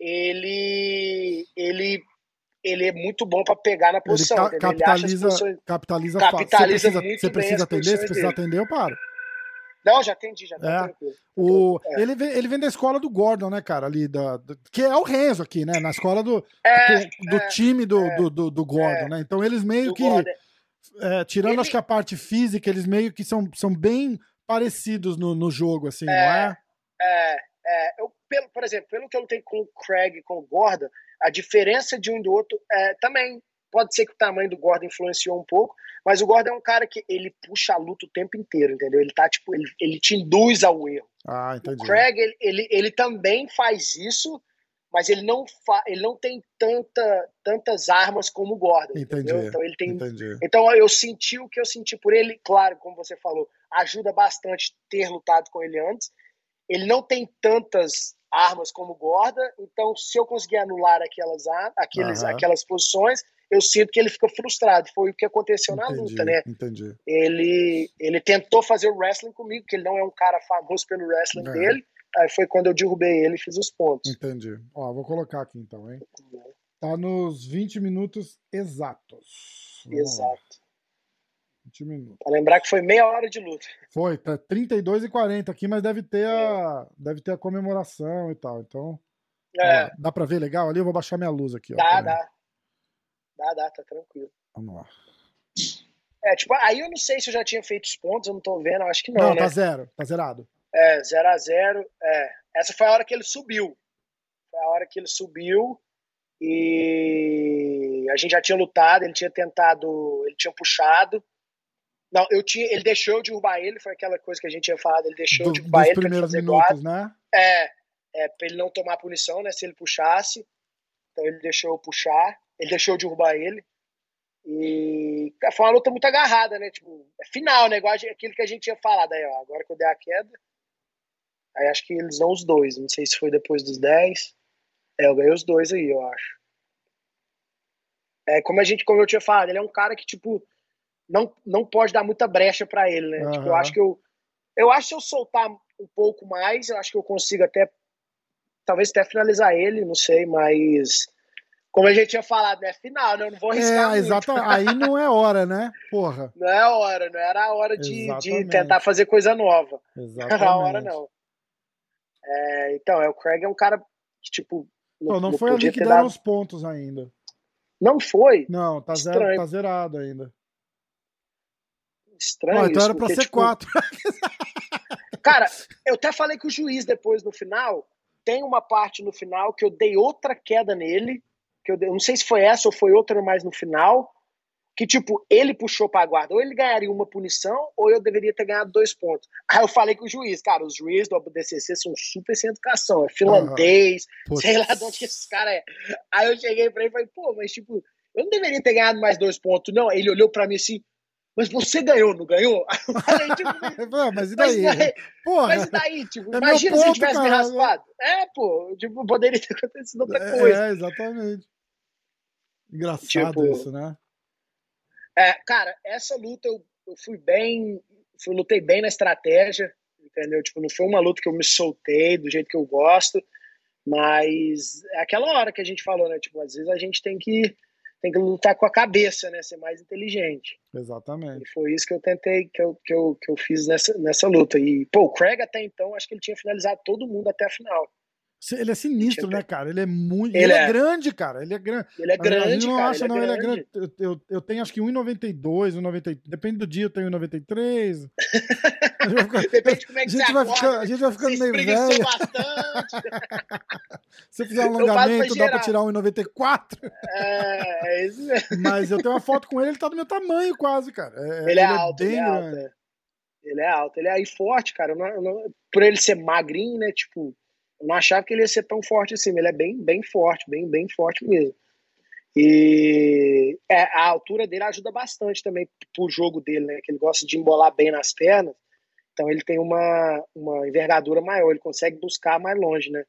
ele. ele ele é muito bom para pegar na Ele posição. ca- entendeu? Ele acha as capitaliza, posições- capitaliza, fácil. Capitaliza Você precisa, você precisa atender, se dele. atender, eu paro. Não, já entendi, já tá É. O, É. ele, vem, ele vem da escola do Gordon, né, cara? Ali da, do- que é o Renzo aqui, né? Na escola do, É, do, do é, time do, é, do, do, do Gordon, é. né? Então eles meio do que, tirando Ele- acho que a parte física, eles meio que são, são bem parecidos no, no jogo, assim, não é? É, é, eu, pelo, por exemplo, pelo que eu lutei com o Craig e com o Gordon, a diferença de um do outro é, também pode ser que o tamanho do Gordon influenciou um pouco, mas o Gordon é um cara que ele puxa a luta o tempo inteiro, entendeu? Ele tá tipo, ele, ele te induz ao erro. Ah, O entendi. Craig, ele, ele, ele também faz isso, mas ele não, fa, ele não tem tanta, tantas armas como o Gordon, Entendi. entendeu? Então ele tem Entendi. então eu senti o que eu senti por ele, claro, como você falou, ajuda bastante ter lutado com ele antes. Ele não tem tantas armas como o Gorda, então se eu conseguir anular aquelas, aqueles, Aham. aquelas posições, eu sinto que ele fica frustrado. Foi o que aconteceu na Entendi, luta, né? entendi. Ele, ele tentou fazer o wrestling comigo, que ele não é um cara famoso pelo wrestling É. dele. Aí foi quando eu derrubei ele e fiz os pontos. Entendi. Ó, vou colocar aqui então, hein? Tá nos 20 minutos exatos. Exato. 20 minutos. Pra lembrar que foi meia hora de luta. Foi, tá 32 e 40 aqui, mas deve ter a, deve ter a comemoração e tal. Então, É, ó, dá pra ver legal ali? Eu vou baixar minha luz aqui, ó. dá, dá. Dá, dá, tá tranquilo. Vamos lá. É, tipo, aí eu não sei se eu já tinha feito os pontos, eu não tô vendo, eu acho que não, Não, né? tá zero, tá zerado. É, 0 a 0 é. Essa foi a hora que ele subiu. Foi a hora que ele subiu e a gente já tinha lutado, ele tinha tentado, ele tinha puxado. Não, eu tinha, ele deixou eu derrubar ele, foi aquela coisa que a gente tinha falado, ele deixou eu Do- derrubar dos ele pra ele primeiros fazer minutos, guarda. né? É, é, pra ele não tomar punição, né, se ele puxasse. Então ele deixou eu puxar, ele deixou eu derrubar ele. E foi uma luta muito agarrada, né? Tipo, é final, né? Igual aquilo que a gente tinha falado aí, ó. Agora que eu dei a queda. Aí acho que eles dão os dois. Não sei se foi depois dos 10. É, eu ganhei os dois aí, eu acho. É, como a gente, como eu tinha falado, ele é um cara que, tipo, não, não pode dar muita brecha pra ele, né? Tipo, eu acho que eu. Eu acho que se eu soltar um pouco mais, eu acho que eu consigo até. Talvez até finalizar ele, não sei, mas. Como a gente tinha falado, né? Final, né? Eu não vou arriscar. É, muito. exato. Aí não é hora, né? Porra. Não é hora, não era a hora de, de Exatamente. tentar fazer coisa nova. Não Exatamente. era a hora, não. É, então, é, o Craig é um cara que, tipo. Não, não foi ali que deram dado- os pontos ainda. Não foi? Não, tá, zero, tá zerado ainda. Estranho. Ó, então isso, era pra porque, ser tipo, quatro. Cara, eu até falei que o juiz depois no final tem uma parte no final que eu dei outra queda nele, que eu, eu não sei se foi essa ou foi outra mais no final, que tipo, ele puxou pra guarda, ou ele ganharia uma punição, ou eu deveria ter ganhado dois pontos. Aí eu falei com o juiz, cara, os juízes do ABDCC são super sem educação, é finlandês, Putz. sei lá de onde que esses caras é. Aí eu cheguei pra ele e falei, pô, mas tipo, eu não deveria ter ganhado mais dois pontos, não. Ele olhou pra mim assim, mas você ganhou, não ganhou? Aí eu falei, tipo, Ah, mas e mas daí? daí, Porra. mas e daí, tipo, É imagina se ele ponto, tivesse me raspado. É, pô, tipo, poderia ter acontecido outra coisa. É, exatamente. Engraçado Tipo- isso, né? É, cara, essa luta eu, eu fui bem, fui, lutei bem na estratégia, entendeu? Tipo, não foi uma luta que eu me soltei do jeito que eu gosto, mas é aquela hora que a gente falou, né? Tipo, às vezes a gente tem que tem que lutar com a cabeça, né? Ser mais inteligente. Exatamente. E foi isso que eu tentei, que eu, que eu, que eu fiz nessa, nessa luta. E, pô, o Craig até então, acho que ele tinha finalizado todo mundo até a final. Ele é sinistro, né, cara? Ele é muito. Ele, ele é... é... grande, cara. Ele é grande. Ele é grande. Não cara, acha, ele é não, ele é grande. Eu, eu, eu, tenho acho que 1,92, 1,90. Depende do dia, eu tenho 1,93. Depende de como é que a gente você vai acorda, ficar, A gente vai ficando meio velho. Se fizer um alongamento, dá pra tirar 1,94. É, é isso mesmo. Mas eu tenho uma foto com ele, ele tá do meu tamanho quase, cara. É, ele, é ele é alto, bem ele é. Alto, ele é alto, ele é aí forte, cara. Não, não, por ele ser magrinho, né? Tipo, eu não achava que ele ia ser tão forte assim. Ele é bem, bem forte, bem, bem forte mesmo. E é, a altura dele ajuda bastante também pro jogo dele, né? Que ele gosta de embolar bem nas pernas. Então ele tem uma, uma envergadura maior, ele consegue buscar mais longe, né?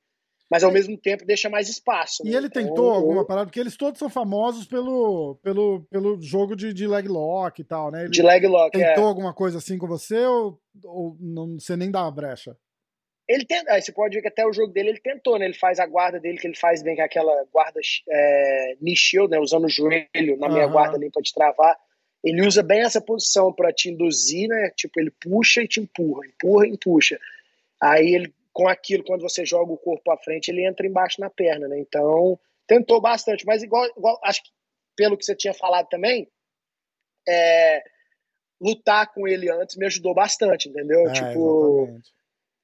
Mas ao mesmo tempo deixa mais espaço. E né? ele tentou então, alguma parada, porque eles todos são famosos pelo, pelo, pelo jogo de, de leg lock e tal, né? Ele de leg lock, Tentou é. alguma coisa assim com você ou, ou não, você nem dá a brecha? Ele tenta, você pode ver que até o jogo dele ele tentou, né? Ele faz a guarda dele, que ele faz bem, é aquela guarda é, shield, né? Usando o joelho na minha uhum. guarda ali pra te travar. Ele usa bem essa posição para te induzir, né? Tipo, ele puxa e te empurra, empurra e puxa. Aí ele, com aquilo, quando você joga o corpo à frente, ele entra embaixo na perna, né? Então, tentou bastante, mas igual, igual acho que pelo que você tinha falado também, é, lutar com ele antes me ajudou bastante, entendeu? É, tipo, exatamente.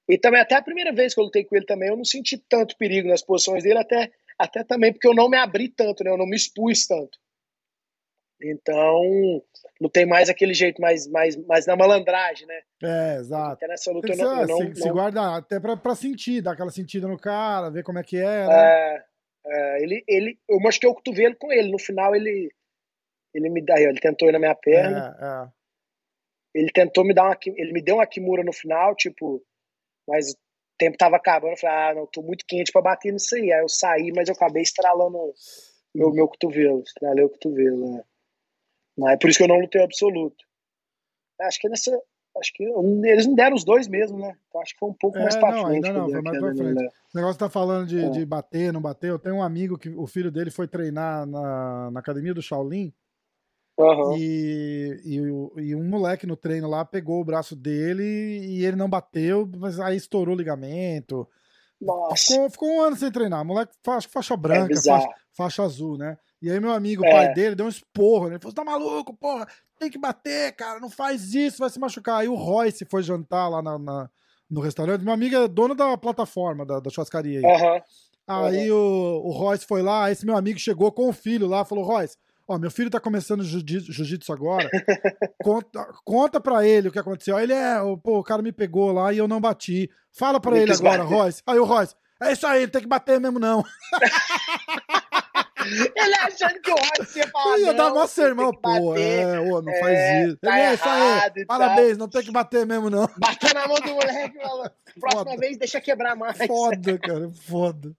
E também, até a primeira vez que eu lutei com ele também, eu não senti tanto perigo nas posições dele, até, até também porque eu não me abri tanto, né? Eu não me expus tanto. Então, lutei mais aquele jeito, mais, mais, mais na malandragem, né? É, exato. Até nessa luta eu não, eu não, se, não... se guarda até pra, pra sentir, dar aquela sentida no cara, ver como é que é, né? É, é, ele, ele, eu machuquei o cotovelo com ele. No final, ele, ele me dá, ele tentou ir na minha perna. É, é. Ele tentou me dar uma, ele me deu uma Kimura no final, tipo, mas o tempo tava acabando. Eu falei, ah, não, tô muito quente para bater nisso aí. Aí eu saí, mas eu acabei estralando meu, meu cotovelo. Estralei o cotovelo, né? Mas é por isso que eu não lutei absoluto. Acho que nessa. Acho que eles não deram os dois mesmo, né? Então acho que foi um pouco é, mais pra não, frente. Ainda não, foi mais pra frente. Né? O negócio tá falando de, é. de bater, não bater. Eu tenho um amigo que o filho dele foi treinar na, na academia do Shaolin. Uhum. E, e, e, um moleque no treino lá pegou o braço dele e ele não bateu, mas aí estourou o ligamento. Nossa. Ficou, ficou um ano sem treinar. Moleque, faixa, faixa branca, é faixa, faixa, azul, né? E aí meu amigo, o é. pai dele, deu um esporro, né? Ele falou, tá maluco, porra, tem que bater, cara, não faz isso, vai se machucar. Aí o Royce foi jantar lá na, na no restaurante. Meu amigo é dono da plataforma, da, da churrascaria aí. Uhum. Aí uhum. o, o Royce foi lá, esse meu amigo chegou com o filho lá, falou, Royce, Ó, meu filho tá começando jiu-jitsu agora. conta, conta pra ele o que aconteceu. Aí ele é, pô, o cara me pegou lá e eu não bati. Fala pra ele agora, bater. Royce. Aí o Royce, é isso aí, ele tem que bater mesmo, não. ele achando que o Royce ia falar. Ia dar mó sermão, pô. É, ô, não é, faz isso. Tá ele, é isso aí. Parabéns, não tem que bater mesmo, não. Bateu na mão do moleque, próxima foda. vez deixa quebrar mais. Foda, cara, foda.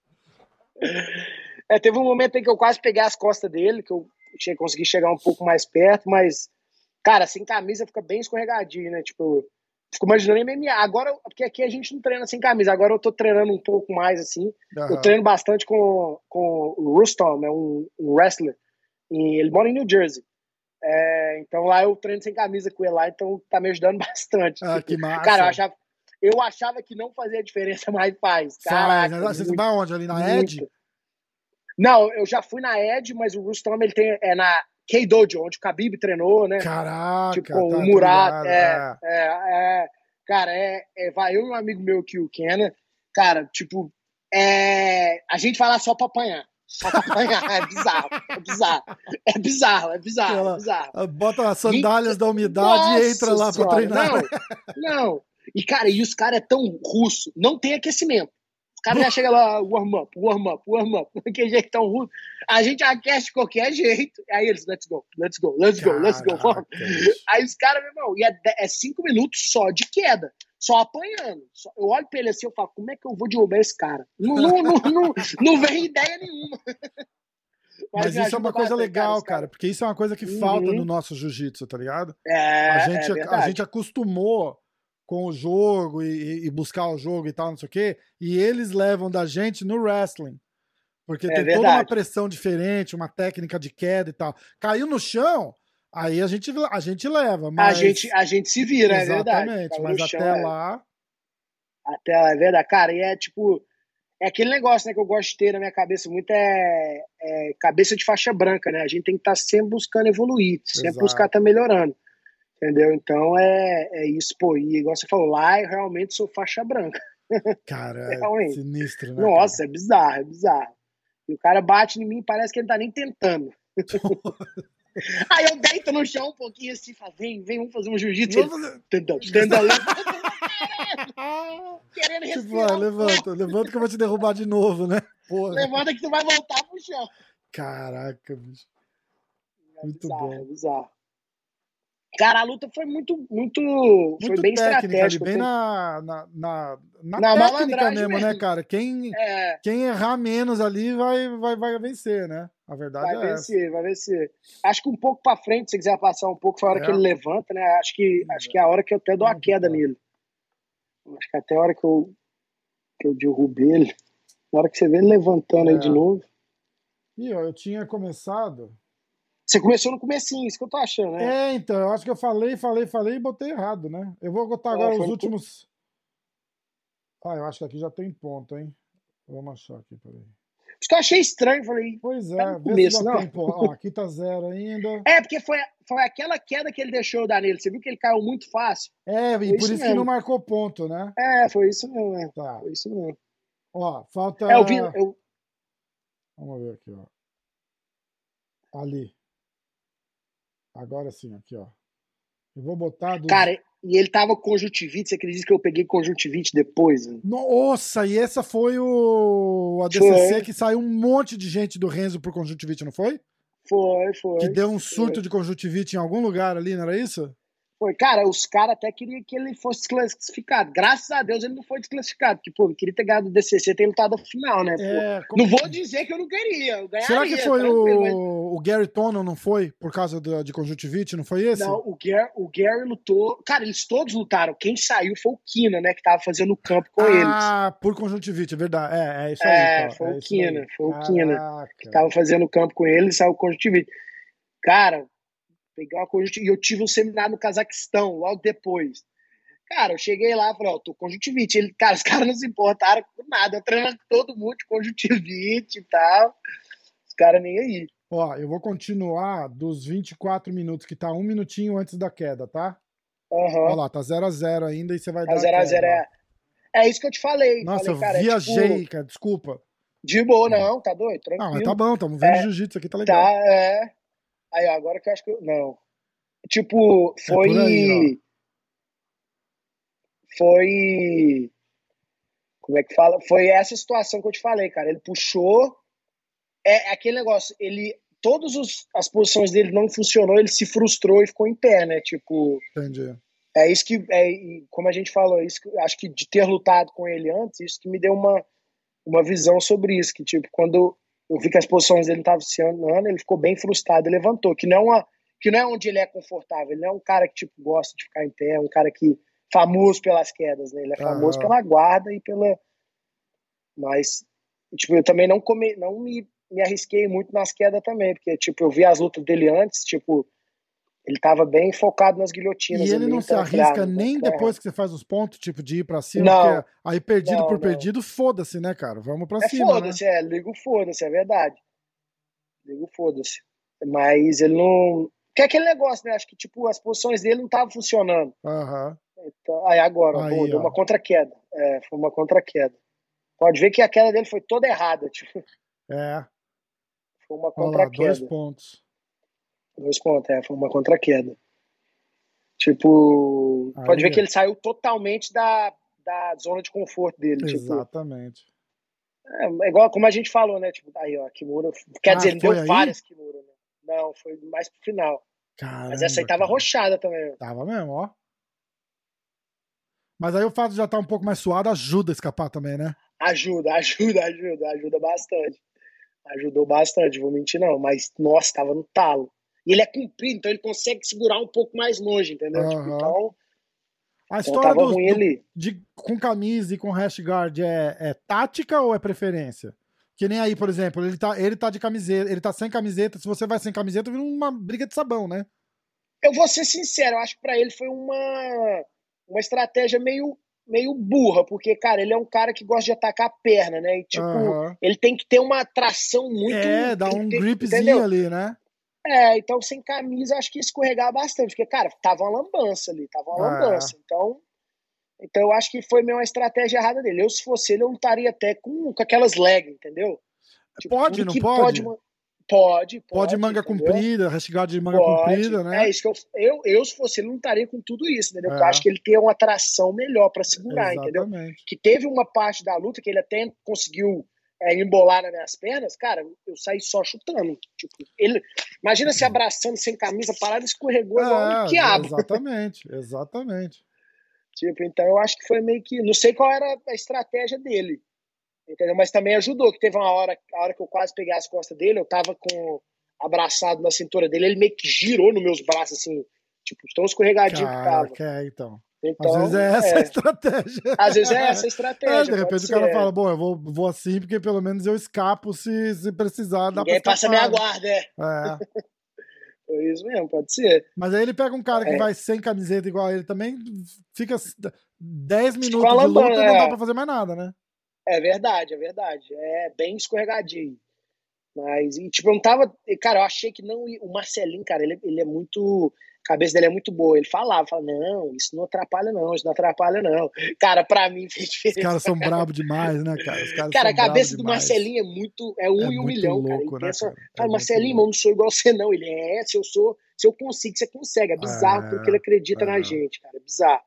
É, teve um momento em que eu quase peguei as costas dele, que eu tinha conseguido chegar um pouco mais perto, mas, cara, sem camisa fica bem escorregadinho, né? Tipo, fico imaginando MMA. Agora, porque aqui a gente não treina sem camisa, agora eu tô treinando um pouco mais assim. Uhum. Eu treino bastante com, com o Rustom, é um, um wrestler, e ele mora em New Jersey. É, então lá eu treino sem camisa com ele lá, então tá me ajudando bastante. Ah, que massa. Cara, eu achava, eu achava que não fazia diferença, mas faz. Caraca, né? Você vai onde? Ali na Ed? Não, eu já fui na Ed, mas o Rustam ele tem é na K-Dojo, onde o Khabib treinou, né? Caraca, tipo, tá, o Murat, é, é, é, é, cara, é, é, vai eu e um amigo meu aqui, o Kenna, cara, tipo, é, a gente vai lá só pra apanhar. Só pra apanhar, é bizarro, é bizarro, é bizarro, é bizarro, Ela, é bizarro. Bota as sandálias e, da umidade e entra lá pra treinar. Não, não. E, cara, e os caras é tão russo, não tem aquecimento cara já chega lá, warm up, warm up, warm up, que jeito tão ruim. A gente aquece de qualquer jeito. Aí eles, let's go, let's go, let's go, let's go. Aí os caras, meu irmão, e é, é, cinco minutos só de queda. Só apanhando. Só, eu olho pra ele assim, eu falo, como é que eu vou derrubar esse cara? Não, não, não, não, não vem ideia nenhuma. Mas, Mas isso é uma coisa legal, cara, cara, porque isso é uma coisa que uhum. falta no nosso jiu-jitsu, tá ligado? É, a gente, é a gente acostumou com o jogo e, e, buscar o jogo e tal, não sei o quê. E eles levam da gente no wrestling. Porque é tem verdade. toda uma pressão diferente, uma técnica de queda e tal. Caiu no chão, aí a gente, a gente leva. Mas... A, gente, a gente se vira, Exatamente, é verdade. mas até chão, lá. Até lá, é verdade. Cara, e é tipo. é aquele negócio né, que eu gosto de ter na minha cabeça muito é, é cabeça de faixa branca, né? A gente tem que estar tá sempre buscando evoluir, sempre Exato. buscar estar tá melhorando. Entendeu? Então é, é isso, pô. E igual você falou, lá eu realmente sou faixa branca. Cara, é sinistro, né? Nossa, cara? é bizarro, é bizarro. E o cara bate em mim e parece que ele não tá nem tentando. Aí eu deito no chão um pouquinho assim, fala, vem, vem, vamos fazer um jiu-jitsu. Tenta, tenta, Querendo tipo, respirar. Tipo, levanta, levanta que eu vou te derrubar de novo, né? Porra. Levanta que tu vai voltar pro chão. Caraca, bicho. É muito bizarro, bom. É bizarro. Cara, a luta foi muito, muito, muito foi bem técnica, estratégica. bem na, na, na, na, na técnica mesmo, mesmo, né, cara? Quem, é. quem errar menos ali vai, vai, vai vencer, né? A verdade vai é vencer, essa. Vai vencer, Acho que um pouco pra frente, se quiser passar um pouco, foi a hora é. que ele levanta, né? Acho que, acho que é a hora que eu até dou a queda nele. Acho que até a hora que eu, que eu derrubei ele, na hora que você vê ele levantando aí de é. novo. E ó, eu tinha começado. Você começou no comecinho, isso que eu tô achando, né? É, então, eu acho que eu falei, falei, falei e botei errado, né? Eu vou botar agora é, os últimos. Ah, eu acho que aqui já tem ponto, hein? Vamos achar aqui, peraí. Isso que eu achei estranho, falei. Pois é, tá começo, não. Tem, ó, aqui tá zero ainda. É, porque foi, foi aquela queda que ele deixou dar nele. Você viu que ele caiu muito fácil? É, e por isso, isso que não marcou ponto, né? É, foi isso mesmo. É. Tá. Foi isso mesmo. Ó, falta. É, eu vi. Eu... Vamos ver aqui, ó. Ali. Agora sim, aqui, ó. Eu vou botar. Do... Cara, e ele tava com conjuntivite. Você acredita que eu peguei conjuntivite depois? Né? Nossa, e essa foi o ADCC foi. que saiu um monte de gente do Renzo por conjuntivite, não foi? Foi, foi. Que deu um surto foi. de conjuntivite em algum lugar ali, não era isso? Foi, cara, os caras até queriam que ele fosse desclassificado. Graças a Deus ele não foi desclassificado, porque, pô, queria ter ganhado o DCC ter lutado a final, né? É, como... Não vou dizer que eu não queria, eu ganharia. Será que foi o... O Gary Tonon, não foi? Por causa de, de conjuntivite, não foi esse? Não, o Gary, o Gary lutou. Cara, eles todos lutaram. Quem saiu foi o Kina, né? Que tava fazendo o campo com ah, eles. Ah, por conjuntivite, é verdade. É, é isso aí. É, foi, é o Kina, foi o Kina. Que tava fazendo o campo com eles e saiu conjuntivite. Cara, Peguei uma conjuntivite. E eu tive um seminário no Cazaquistão logo depois. Cara, eu cheguei lá e falei, ó, tô conjuntivite. Ele, cara, os caras não se importaram com nada. Eu treinando todo mundo de conjuntivite e tal. Os caras nem aí. Ó, eu vou continuar dos 24 minutos, que tá um minutinho antes da queda, tá? Uhum. Olha lá, tá 0x0 ainda e você vai tá dar. 0x0 é. É isso que eu te falei. Nossa, falei, cara, eu viajei, é tipo... cara, desculpa. De boa, não, tá doido? Tranquilo. Não, mas tá bom, estamos vendo é, jiu-jitsu aqui, tá legal. Tá, é. Aí, agora que eu acho que. Eu, não. Tipo, é foi. É aí, foi. Como é que fala? Foi essa situação que eu te falei, cara. Ele puxou. É, é aquele negócio, ele. Todas as posições dele não funcionou, ele se frustrou e ficou em pé, né? Tipo. Entendi. É isso que, é, como a gente falou, isso que, acho que de ter lutado com ele antes, isso que me deu uma, uma visão sobre isso, que tipo, quando eu vi que as posições dele não estavam funcionando, ele ficou bem frustrado e levantou, que não, é uma, que não é onde ele é confortável, ele não é um cara que tipo, gosta de ficar em pé, é um cara que famoso pelas quedas, né? Ele é famoso pela guarda e pela mas tipo, eu também não come, não me, me arrisquei muito nas quedas também, porque tipo, eu vi as lutas dele antes, tipo, ele tava bem focado nas guilhotinas. E ele não se arrisca nem depois que você faz os pontos, tipo, de ir pra cima. Não, aí perdido não, por não. perdido, foda-se, né, cara? Vamos pra é cima. Foda-se, né? é, ligo foda-se, é verdade. Ligo foda-se. Mas ele não. Que é aquele negócio, né? Acho que, tipo, as posições dele não estavam funcionando. Uhum. Então, aí agora, aí, pô, deu uma contra-queda. É, foi uma contra-queda. Pode ver que a queda dele foi toda errada, tipo. É. Foi uma contra-queda. Dois pontos. Dois pontos, é, foi uma contra-queda. Tipo, Aí, pode ver que ele saiu totalmente da, da zona de conforto dele. Tipo. Exatamente. Tipo, é, igual como a gente falou, né? Tipo, aí, ó, Kimura. Quer ah, dizer, ele deu aí? várias Kimura, né? Não, foi mais pro final. Caramba, Mas essa aí tava rochada também. Tava mesmo, ó. Mas aí o fato de já estar tá um pouco mais suado ajuda a escapar também, né? Ajuda, ajuda, ajuda, ajuda bastante. Ajudou bastante, vou mentir não. Mas, nossa, tava no talo. E ele é comprido, então ele consegue segurar um pouco mais longe, entendeu? Uhum. Tipo, então. A então história do, ele... de, com camisa e com guard é, é tática ou é preferência? Que nem aí, por exemplo, ele tá, ele tá de camiseta, ele tá sem camiseta. Se você vai sem camiseta, vira uma briga de sabão, né? Eu vou ser sincero, eu acho que pra ele foi uma, uma estratégia meio meio burra, porque, cara, ele é um cara que gosta de atacar a perna, né? E, tipo, uhum. ele tem que ter uma tração muito. É, dá um ter, gripzinho entendeu? ali, né? É, então sem camisa acho que escorregar bastante, porque, cara, tava uma lambança ali, tava uma é. lambança. Então, então eu acho que foi meio uma estratégia errada dele. Eu, se fosse ele, eu lutaria até com, com aquelas legs, entendeu? Tipo, pode, não pode? pode? Pode, pode. Pode manga entendeu? comprida, rasgado de manga pode. comprida, né? É isso que eu, eu, eu, se fosse ele, não estaria com tudo isso, entendeu? É. Porque eu acho que ele tem uma atração melhor para segurar, Exatamente. entendeu? Que teve uma parte da luta que ele até conseguiu é, embolar nas minhas pernas, cara, eu saí só chutando. Tipo, ele, imagina se abraçando sem camisa, parado, escorregou é, igual um quiabo. Exatamente, exatamente. tipo, então eu acho que foi meio que. Não sei qual era a estratégia dele. Entendeu? Mas também ajudou, que teve uma hora, a hora que eu quase peguei as costas dele, eu tava com abraçado na cintura dele, ele meio que girou nos meus braços, assim, tipo, tão escorregadinho Caraca, que tava. É, então. Então, às vezes é essa é. a estratégia. Às vezes é essa a estratégia. É, de repente o cara fala, bom, eu vou, vou assim porque pelo menos eu escapo se, se precisar. Dá Ninguém passa minha guarda, é. É. Foi isso mesmo, pode ser. Mas aí ele pega um cara que é. vai sem camiseta igual ele também, fica 10 minutos de luta e não dá é. pra fazer mais nada, né? É verdade, é verdade. É bem escorregadinho. Mas, e, tipo, eu não tava. Cara, eu achei que não. O Marcelinho, cara, ele, ele é muito. A cabeça dele é muito boa. Ele falava, fala, não, isso não atrapalha, não, isso não atrapalha, não. Cara, pra mim fez diferença. Os caras são bravos demais, né, cara? Os cara, a cabeça do Marcelinho é muito. É um é e um milhão, louco, cara. Né, pensa, cara? Fala, é Marcelinho, mano, não sou igual você, não. Ele é, se eu sou, se eu consigo, você consegue. É bizarro é, porque ele acredita na é. gente, cara. É bizarro.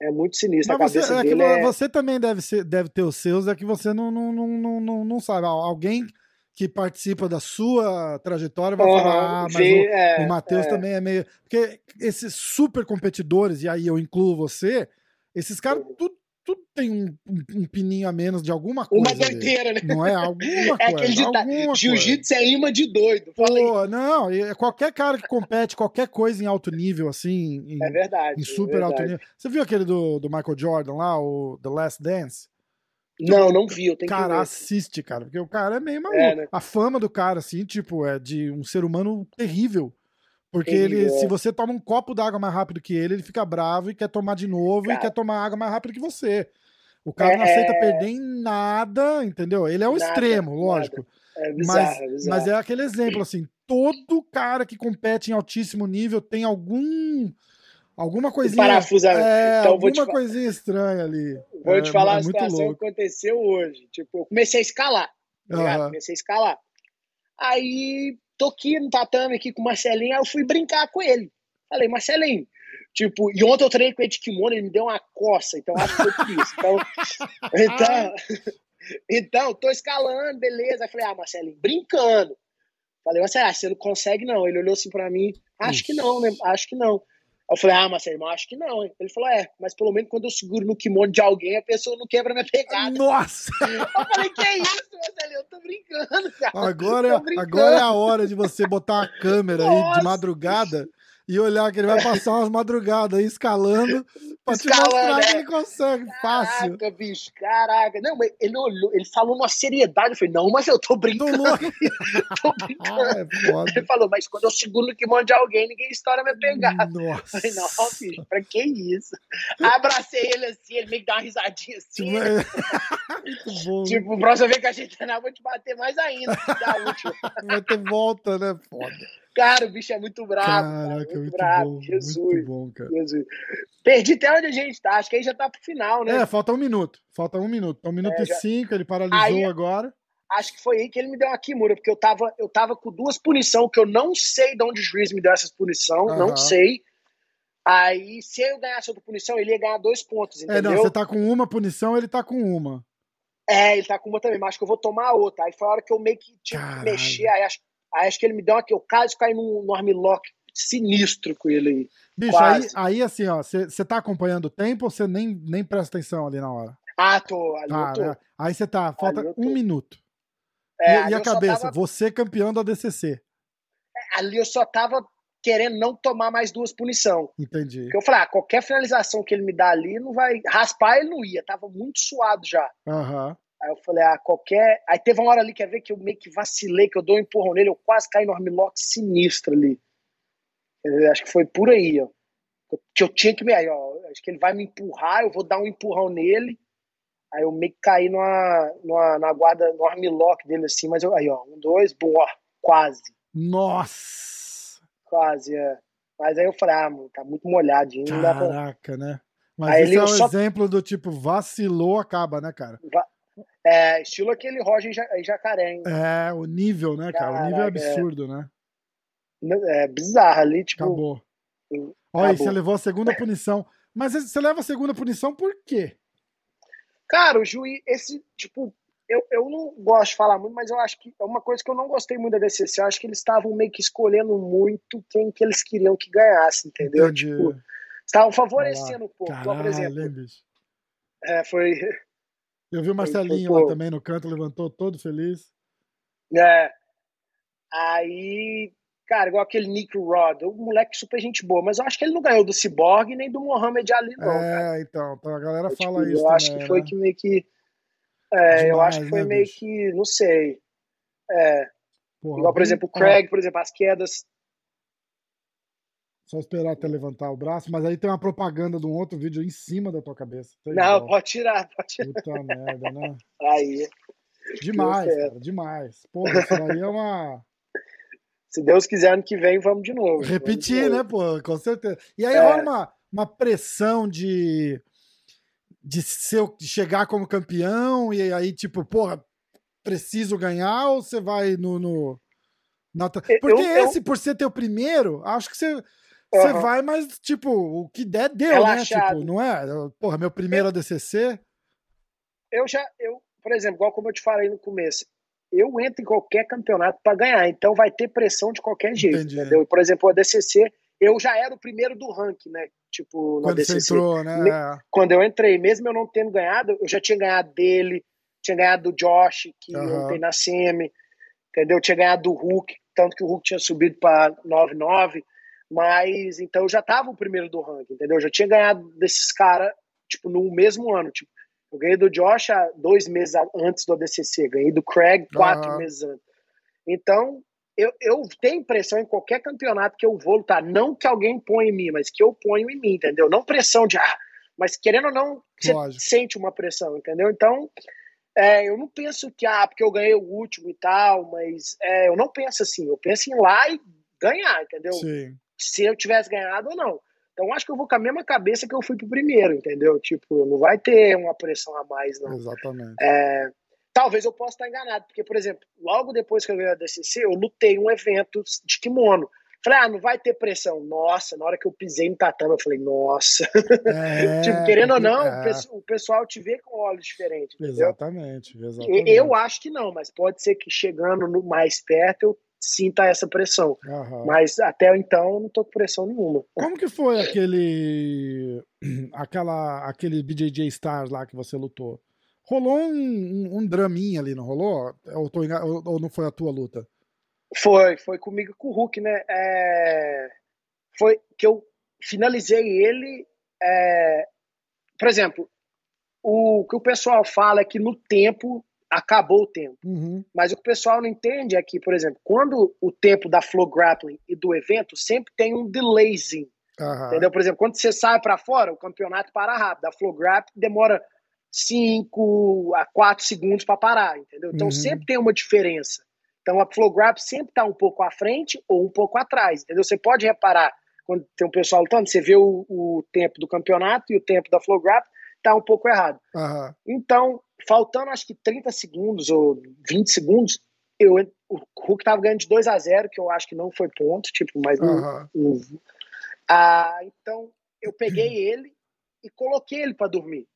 É muito sinistro. Mas a cabeça você, é dele é... você também deve, ser, deve ter os seus, é que você não, não, não, não, não sabe. Alguém que participa da sua trajetória vai uhum, falar, ah, mas vê, o, é, Matheus é. também é meio. Porque esses super competidores, e aí eu incluo você, esses caras, tudo, tudo tem um, um, pininho a menos de alguma coisa. Uma doideira, né? Não é? Alguma é coisa. Aquele Jiu-jitsu é imã de doido. Pô, não, qualquer cara que compete qualquer coisa em alto nível, assim. Em, é verdade. Em super é alto nível. Você viu aquele do, do Michael Jordan lá, o The Last Dance? Não, não vi, eu tenho cara, que ver. assiste, cara, porque o cara é meio maluco. É, né? A fama do cara, assim, tipo, é de um ser humano terrível. Porque ele, se você toma um copo d'água mais rápido que ele, ele fica bravo e quer tomar de novo cara, e quer tomar água mais rápido que você. O cara é, não aceita é... perder em nada, entendeu? Ele é o nada, extremo, lógico. É bizarro, mas, é bizarro. mas é aquele exemplo, assim, todo cara que compete em altíssimo nível tem algum alguma coisinha. Parafusa. É, então, alguma te... coisinha estranha ali. Vou é, te falar é a situação louco. que aconteceu hoje. Tipo, eu comecei a escalar. Uhum. Comecei a escalar. Aí tô aqui no tatame aqui com o Marcelinho, aí eu fui brincar com ele. Falei, Marcelinho, tipo, e ontem eu treinei com ele de kimono, ele me deu uma coça, então acho que foi por isso. Então, então, então, tô escalando, beleza. Aí falei, ah, Marcelinho, brincando. Falei, Marcelinho, ah, você não consegue não. Ele olhou assim pra mim, acho que não, né? Acho que não. Eu falei, ah, mas irmão, acho que não. Hein? Ele falou, é, mas pelo menos quando eu seguro no kimono de alguém, a pessoa não quebra minha pegada. Nossa! Eu falei, que é isso, Marcelinho? Eu tô brincando, cara. Agora, brincando. agora é a hora de você botar uma câmera Nossa. aí de madrugada e olhar que ele vai passar umas madrugadas aí escalando pra te mostrar que ele consegue, fácil. Caraca, bicho, caraca. Não, mas ele olhou, ele falou uma seriedade. Eu falei, não, mas eu tô brincando. Tô, tô brincando. Ah, é ele falou, mas quando eu seguro no kimono de alguém, ninguém estoura minha pegada. Nossa. Eu falei, não, bicho, pra que isso? Abracei ele assim, ele meio que dá uma risadinha assim. Tipo, é... Muito bom. Tipo, próxima vez que a gente treinar, eu vou te bater mais ainda. Da última. Vai ter volta, né? Foda. Cara, o bicho é muito bravo. Caraca, cara, muito, muito bravo. Bom, Jesus. Muito bom, cara. Jesus. Perdi até onde a gente tá. Acho que aí já tá pro final, né? É, falta um minuto. Falta um minuto. Um minuto é, e já... cinco, ele paralisou aí, agora. Acho que foi aí que ele me deu uma Kimura, porque eu tava, eu tava com duas punições que eu não sei de onde o juiz me deu essas punições, uhum. não sei. Aí, se eu ganhasse outra punição, ele ia ganhar dois pontos, entendeu? É, não, você tá com uma punição, ele tá com uma. É, ele tá com uma também, mas acho que eu vou tomar outra. Aí foi a hora que eu meio que tive que mexer, aí acho Aí acho que ele me deu aqui, eu quase caí num, num armlock sinistro com ele aí. Bicho, aí, aí, assim, ó, você tá acompanhando o tempo ou você nem, nem presta atenção ali na hora? Ah, tô, ali tá, tô. Né? Aí você tá, falta um minuto. É, e, e a cabeça, tava... você campeão da DCC. É, ali eu só tava querendo não tomar mais duas punição. Entendi. Porque eu falei, ah, qualquer finalização que ele me dá ali, não vai. Raspar ele não ia, tava muito suado já. Aham. Uhum. Aí eu falei, ah, qualquer. Aí teve uma hora ali, quer ver, que eu meio que vacilei, que eu dou um empurrão nele, eu quase caí no armlock sinistro ali. Eu acho que foi por aí, ó. que eu tinha que me. Aí, ó, acho que ele vai me empurrar, eu vou dar um empurrão nele. Aí eu meio que caí numa, numa, na guarda, no armlock dele assim, mas eu, aí, ó, um, dois, bom, ó, quase. Nossa! Quase, é. Mas aí eu falei, ah, mano, tá muito molhadinho. Caraca, pra... né? Mas aí esse é um só... exemplo do tipo, vacilou, acaba, né, cara? É, estilo aquele Roger Jacaré, hein? É, o nível, né, cara? Caraca, o nível é absurdo, é. né? É bizarro ali, tipo. Acabou. Olha, você levou a segunda punição. Mas você leva a segunda punição por quê? Cara, o juiz, esse, tipo, eu, eu não gosto de falar muito, mas eu acho que é uma coisa que eu não gostei muito da DCC. Eu acho que eles estavam meio que escolhendo muito quem que eles queriam que ganhasse, entendeu? Entendi. Tipo, estavam favorecendo um pouco. Caralho, por exemplo. É, foi. Eu vi o Marcelinho foi, lá também no canto, levantou todo feliz. É. Aí, cara, igual aquele Nick Rod, um moleque super gente boa, mas eu acho que ele não ganhou do Cyborg nem do Mohamed Ali, não. É, cara. então, então a galera tipo, fala tipo, isso. Eu também, acho que foi né? que meio que. É, Demais, eu acho que foi né, meio bicho? que, não sei. É. Porra, igual, por exemplo, o Craig, por exemplo, as quedas. Só esperar até levantar o braço, mas aí tem uma propaganda de um outro vídeo em cima da tua cabeça. Tá não, pode tirar, pode tirar. Puta merda, né? Aí. Demais, cara, demais. Porra, isso aí é uma. Se Deus quiser, ano que vem, vamos de novo. Repetir, de novo. né, pô? Com certeza. E aí é. rola uma, uma pressão de, de, ser, de chegar como campeão, e aí, tipo, porra, preciso ganhar, ou você vai no. no na... Porque eu, eu... esse, por ser teu primeiro, acho que você. Você uhum. vai, mas, tipo, o que der, deu, né? Relaxado. né? Tipo, não é? Porra, meu primeiro eu, ADCC. Eu já, eu, por exemplo, igual como eu te falei no começo, eu entro em qualquer campeonato para ganhar, então vai ter pressão de qualquer jeito, Entendi. entendeu? Por exemplo, o ADCC, eu já era o primeiro do ranking, né? Tipo, no Quando ADCC. Você entrou, né? Quando eu entrei, mesmo eu não tendo ganhado, eu já tinha ganhado dele, tinha ganhado do Josh, que uhum. ontem na semi, entendeu? Eu tinha ganhado do Hulk, tanto que o Hulk tinha subido para 9-9. Mas então eu já tava o primeiro do ranking, entendeu? Eu já tinha ganhado desses caras, tipo, no mesmo ano. Tipo, eu ganhei do Josh dois meses antes do ADCC, ganhei do Craig quatro uhum. meses antes. Então, eu, eu tenho impressão em qualquer campeonato que eu vou lutar, não que alguém põe em mim, mas que eu ponho em mim, entendeu? Não pressão de, ah, mas querendo ou não, você Lógico. sente uma pressão, entendeu? Então, é, eu não penso que, ah, porque eu ganhei o último e tal, mas é, eu não penso assim, eu penso em ir lá e ganhar, entendeu? Sim se eu tivesse ganhado ou não. Então acho que eu vou com a mesma cabeça que eu fui pro primeiro, entendeu? Tipo, não vai ter uma pressão a mais, não. Exatamente. É, talvez eu possa estar enganado, porque, por exemplo, logo depois que eu ganhei a DCC, eu lutei um evento de kimono. Falei, ah, não vai ter pressão. Nossa, na hora que eu pisei no tatame, eu falei, nossa. É, tipo, querendo ou não, é. o pessoal te vê com olhos diferentes. Exatamente, exatamente. Eu acho que não, mas pode ser que chegando no mais perto eu sinta essa pressão. Uhum. Mas até então eu não tô com pressão nenhuma. Como que foi aquele aquela aquele BJJ Stars lá que você lutou? Rolou um, um, um draminha ali, não rolou? Ou, tô, ou, não foi a tua luta? Foi, foi comigo com o Hulk, né? É, foi que eu finalizei ele. É, por exemplo, o que o pessoal fala é que no tempo acabou o tempo. Uhum. Mas o que o pessoal não entende é que, por exemplo, quando o tempo da flow grappling e do evento sempre tem um delayzinho. Uhum. Entendeu? Por exemplo, quando você sai para fora, o campeonato para rápido. A flow grappling demora 5 a 4 segundos para parar, entendeu? Então uhum. sempre tem uma diferença. Então a flow grappling sempre está um pouco à frente ou um pouco atrás, entendeu? Você pode reparar quando tem um pessoal lutando, você vê o, o tempo do campeonato e o tempo da flow grappling tá um pouco errado. Então, faltando acho que 30 segundos ou 20 segundos, eu, o Hulk tava ganhando de 2 a 0 que eu acho que não foi ponto, tipo, mas uhum. não, ah, então eu peguei ele e coloquei ele para dormir.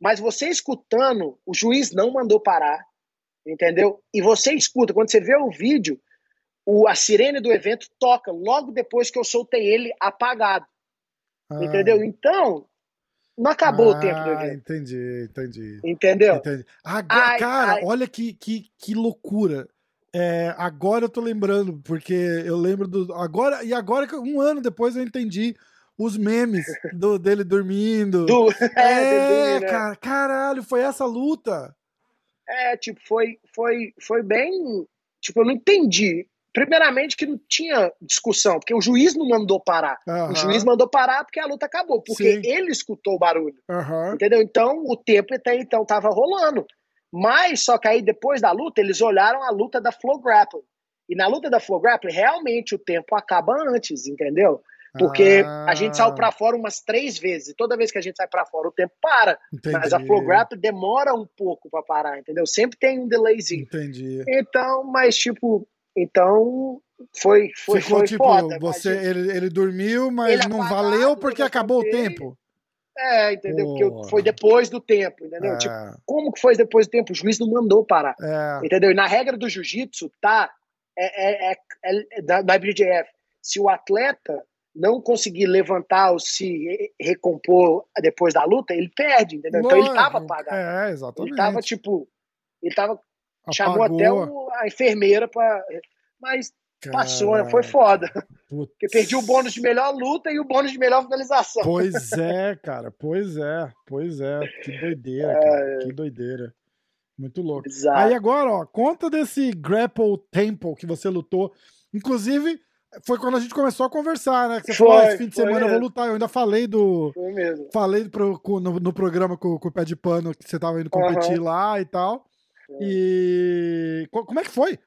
Mas você escutando, o juiz não mandou parar, entendeu? E você escuta, quando você vê o vídeo, o, a sirene do evento toca logo depois que eu soltei ele apagado. Ah. Entendeu? Então, não acabou ah, o tempo do evento. Entendi, entendi. Entendeu? Entendi. Agora, ai, cara, ai. olha que, que, que loucura. É, agora eu tô lembrando, porque eu lembro do. Agora, e agora, um ano depois, eu entendi os memes do, dele dormindo. Do, é, é né? cara, caralho, foi essa luta. É, tipo, foi, foi, foi bem. Tipo, eu não entendi. Primeiramente, que não tinha discussão, porque o juiz não mandou parar. Uhum. O juiz mandou parar porque a luta acabou, porque Sim. ele escutou o barulho. Uhum. Entendeu? Então, o tempo até então estava rolando. Mas, só que aí depois da luta, eles olharam a luta da Flow Grappling. E na luta da Flow Grappling, realmente o tempo acaba antes, entendeu? Porque ah. a gente saiu para fora umas três vezes. Toda vez que a gente sai para fora, o tempo para. Entendi. Mas a Flow Grappling demora um pouco para parar, entendeu? Sempre tem um delayzinho. Entendi. Então, mas tipo, então foi foi Ficou, foi tipo, foda. Você, ele, ele dormiu, mas ele não apagado, valeu porque acabou o tempo. É, entendeu? Porque foi depois do tempo, entendeu? É. Tipo, como que foi depois do tempo? O juiz não mandou parar. É. Entendeu? E na regra do jiu-jitsu, tá? É, é, é, é da, da IBJF. Se o atleta não conseguir levantar ou se recompor depois da luta, ele perde, entendeu? Então ele tava apagado. É, exatamente. Ele tava, tipo, ele tava. Apagou. Chamou até o, a enfermeira para Mas passou, né? Foi foda. Putz. Porque perdi o bônus de melhor luta e o bônus de melhor finalização. Pois é, cara. Pois é. Pois é. Que doideira, é... cara. Que doideira. Muito louco. Exato. Aí agora, ó, conta desse Grapple Temple que você lutou. Inclusive, foi quando a gente começou a conversar, né? Que você foi, falou, ah, esse fim de semana mesmo. eu vou lutar. Eu ainda falei do. Foi mesmo. Falei pro, no, no programa com, com, o pé de pano que você tava indo competir uhum. lá e tal. E. Como é que foi?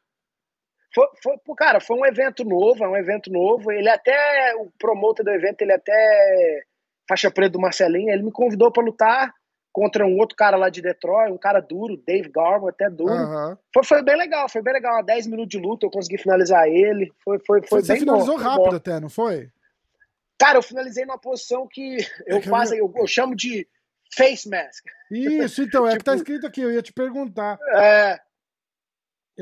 Foi, foi, cara, foi um evento novo, é um evento novo. Ele até, o promotor do evento, ele até, faixa preta do Marcelinho, ele me convidou para lutar contra um outro cara lá de Detroit, um cara duro, Dave Garbo, até duro. Uhum. Foi, foi bem legal, foi bem legal. 10 minutos de luta, eu consegui finalizar ele. Foi, foi, foi Você bem finalizou bom, rápido bom. até, não foi? Cara, eu finalizei numa posição que eu é faço, eu, eu chamo de face mask. Isso, então, é tipo, que tá tipo escrito aqui, eu ia te perguntar. É.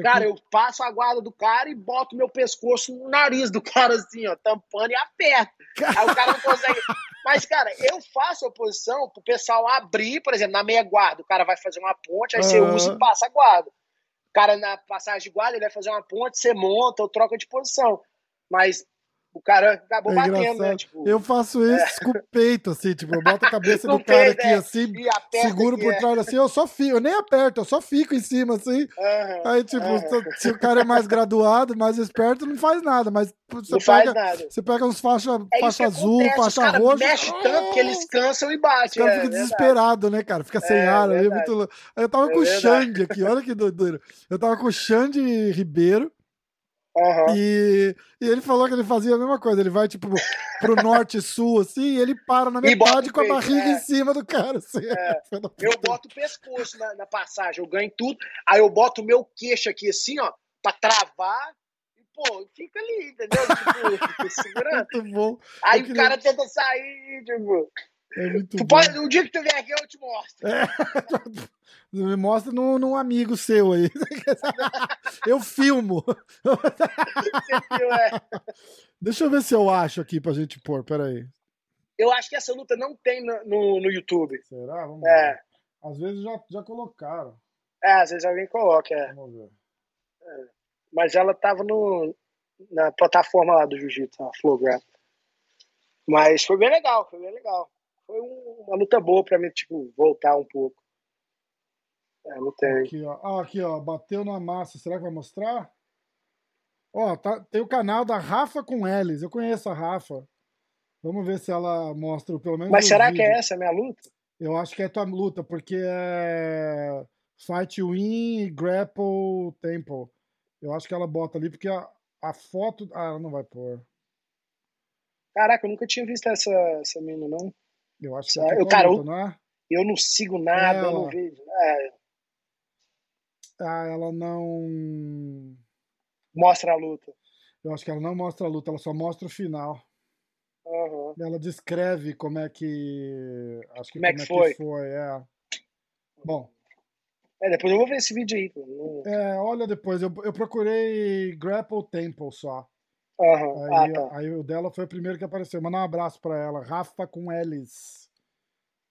Cara, eu passo a guarda do cara e boto meu pescoço no nariz do cara assim, ó, tampando e aperto. Aí o cara não consegue. Mas, cara, eu faço a posição pro pessoal abrir, por exemplo, na meia guarda, o cara vai fazer uma ponte, aí você usa e passa a guarda. O cara na passagem de guarda, ele vai fazer uma ponte, você monta ou troca de posição. Mas o cara acabou é batendo, né? Tipo, eu faço isso é. com o peito, assim, tipo, eu boto a cabeça do cara aqui, é. assim, seguro por é. trás, assim, eu só fico, eu nem aperto, eu só fico em cima, assim. Uhum, aí, tipo, uhum. se o cara é mais graduado, mais esperto, não faz nada, mas você não pega, nada. Você pega uns faixa, é faixa azul, acontece, faixa roxa. mexe tanto que eles cansam e batem. O cara fica desesperado, né, cara? Fica sem ar ali, muito Aí eu tava com o Xande aqui, olha que doideira. Eu tava com o Xande Ribeiro. Uhum. E, e, ele falou que ele fazia a mesma coisa. Ele vai, tipo, pro norte e sul, assim, e ele para na metade com a barriga é. em cima do cara. Assim. É. Eu boto o pescoço na, na, passagem, eu ganho tudo. Aí eu boto o meu queixo aqui, assim, ó, pra travar. E, pô, fica ali, entendeu? Tipo, segurando. Aí o cara tenta sair, tipo. É muito tu bom. Pode, o dia que tu vier aqui, eu te mostro. É. Me mostra num, num amigo seu aí. eu filmo. Deixa eu ver se eu acho aqui pra gente pôr, peraí. Eu acho que essa luta não tem no, no, no YouTube. Será? Vamos é. ver. Às vezes já, já colocaram. É, às vezes alguém coloca, é. Vamos ver. É. Mas ela tava no, na plataforma lá do Jiu-Jitsu, a Flowgraph. Mas foi bem legal, foi bem legal. Foi um, uma luta boa pra mim, tipo, voltar um pouco. É, não tem. Aqui, ó. Ah, aqui, ó. Bateu na massa. Será que vai mostrar? Ó, tá, tem o canal da Rafa com Elis. Eu conheço a Rafa. Vamos ver se ela mostra pelo menos. Mas será vídeo. que é essa a minha luta? Eu acho que é tua luta, porque é Fight Win e Grapple Temple. Eu acho que ela bota ali, porque a, a foto. Ah, ela não vai pôr. Caraca, eu nunca tinha visto essa, essa mina, não. Eu acho que eu, cara, não é? Eu não sigo nada, ela... eu não vejo. É, ah, ela não. Mostra a luta. Eu acho que ela não mostra a luta, ela só mostra o final. Uhum. Ela descreve como é que. Acho que como, é como é que foi. Que foi é. Bom. É, depois eu vou ver esse vídeo aí. É, olha depois. Eu, eu procurei Grapple Temple só. Uhum. Aí, ah, tá. aí o dela foi o primeiro que apareceu. Mandar um abraço pra ela. Rafa com Elis.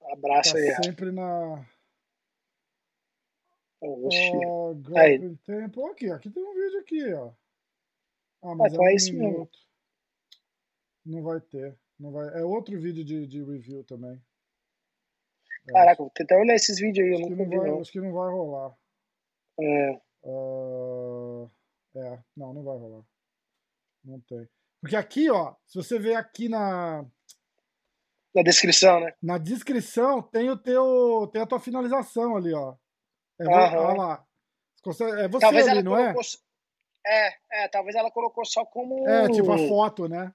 Abraço tá aí. Sempre na. Oh, Grappling Tempo. Aqui, aqui tem um vídeo aqui, ó. Ah, mas é, é, é isso mesmo. Não vai ter. Não vai... É outro vídeo de, de review também. É. Caraca, vou tentar olhar esses vídeos aí. Acho, eu que, não vai, não. acho que não vai rolar. É. Uh... É, não, não vai rolar. Não tem. Porque aqui, ó, se você ver aqui na. Na descrição, né? Na descrição tem o teu. Tem a tua finalização ali, ó. É, uhum. Olha lá. É você talvez ali, não é? colocou... é? É, talvez ela colocou só como. É, tipo a foto, né?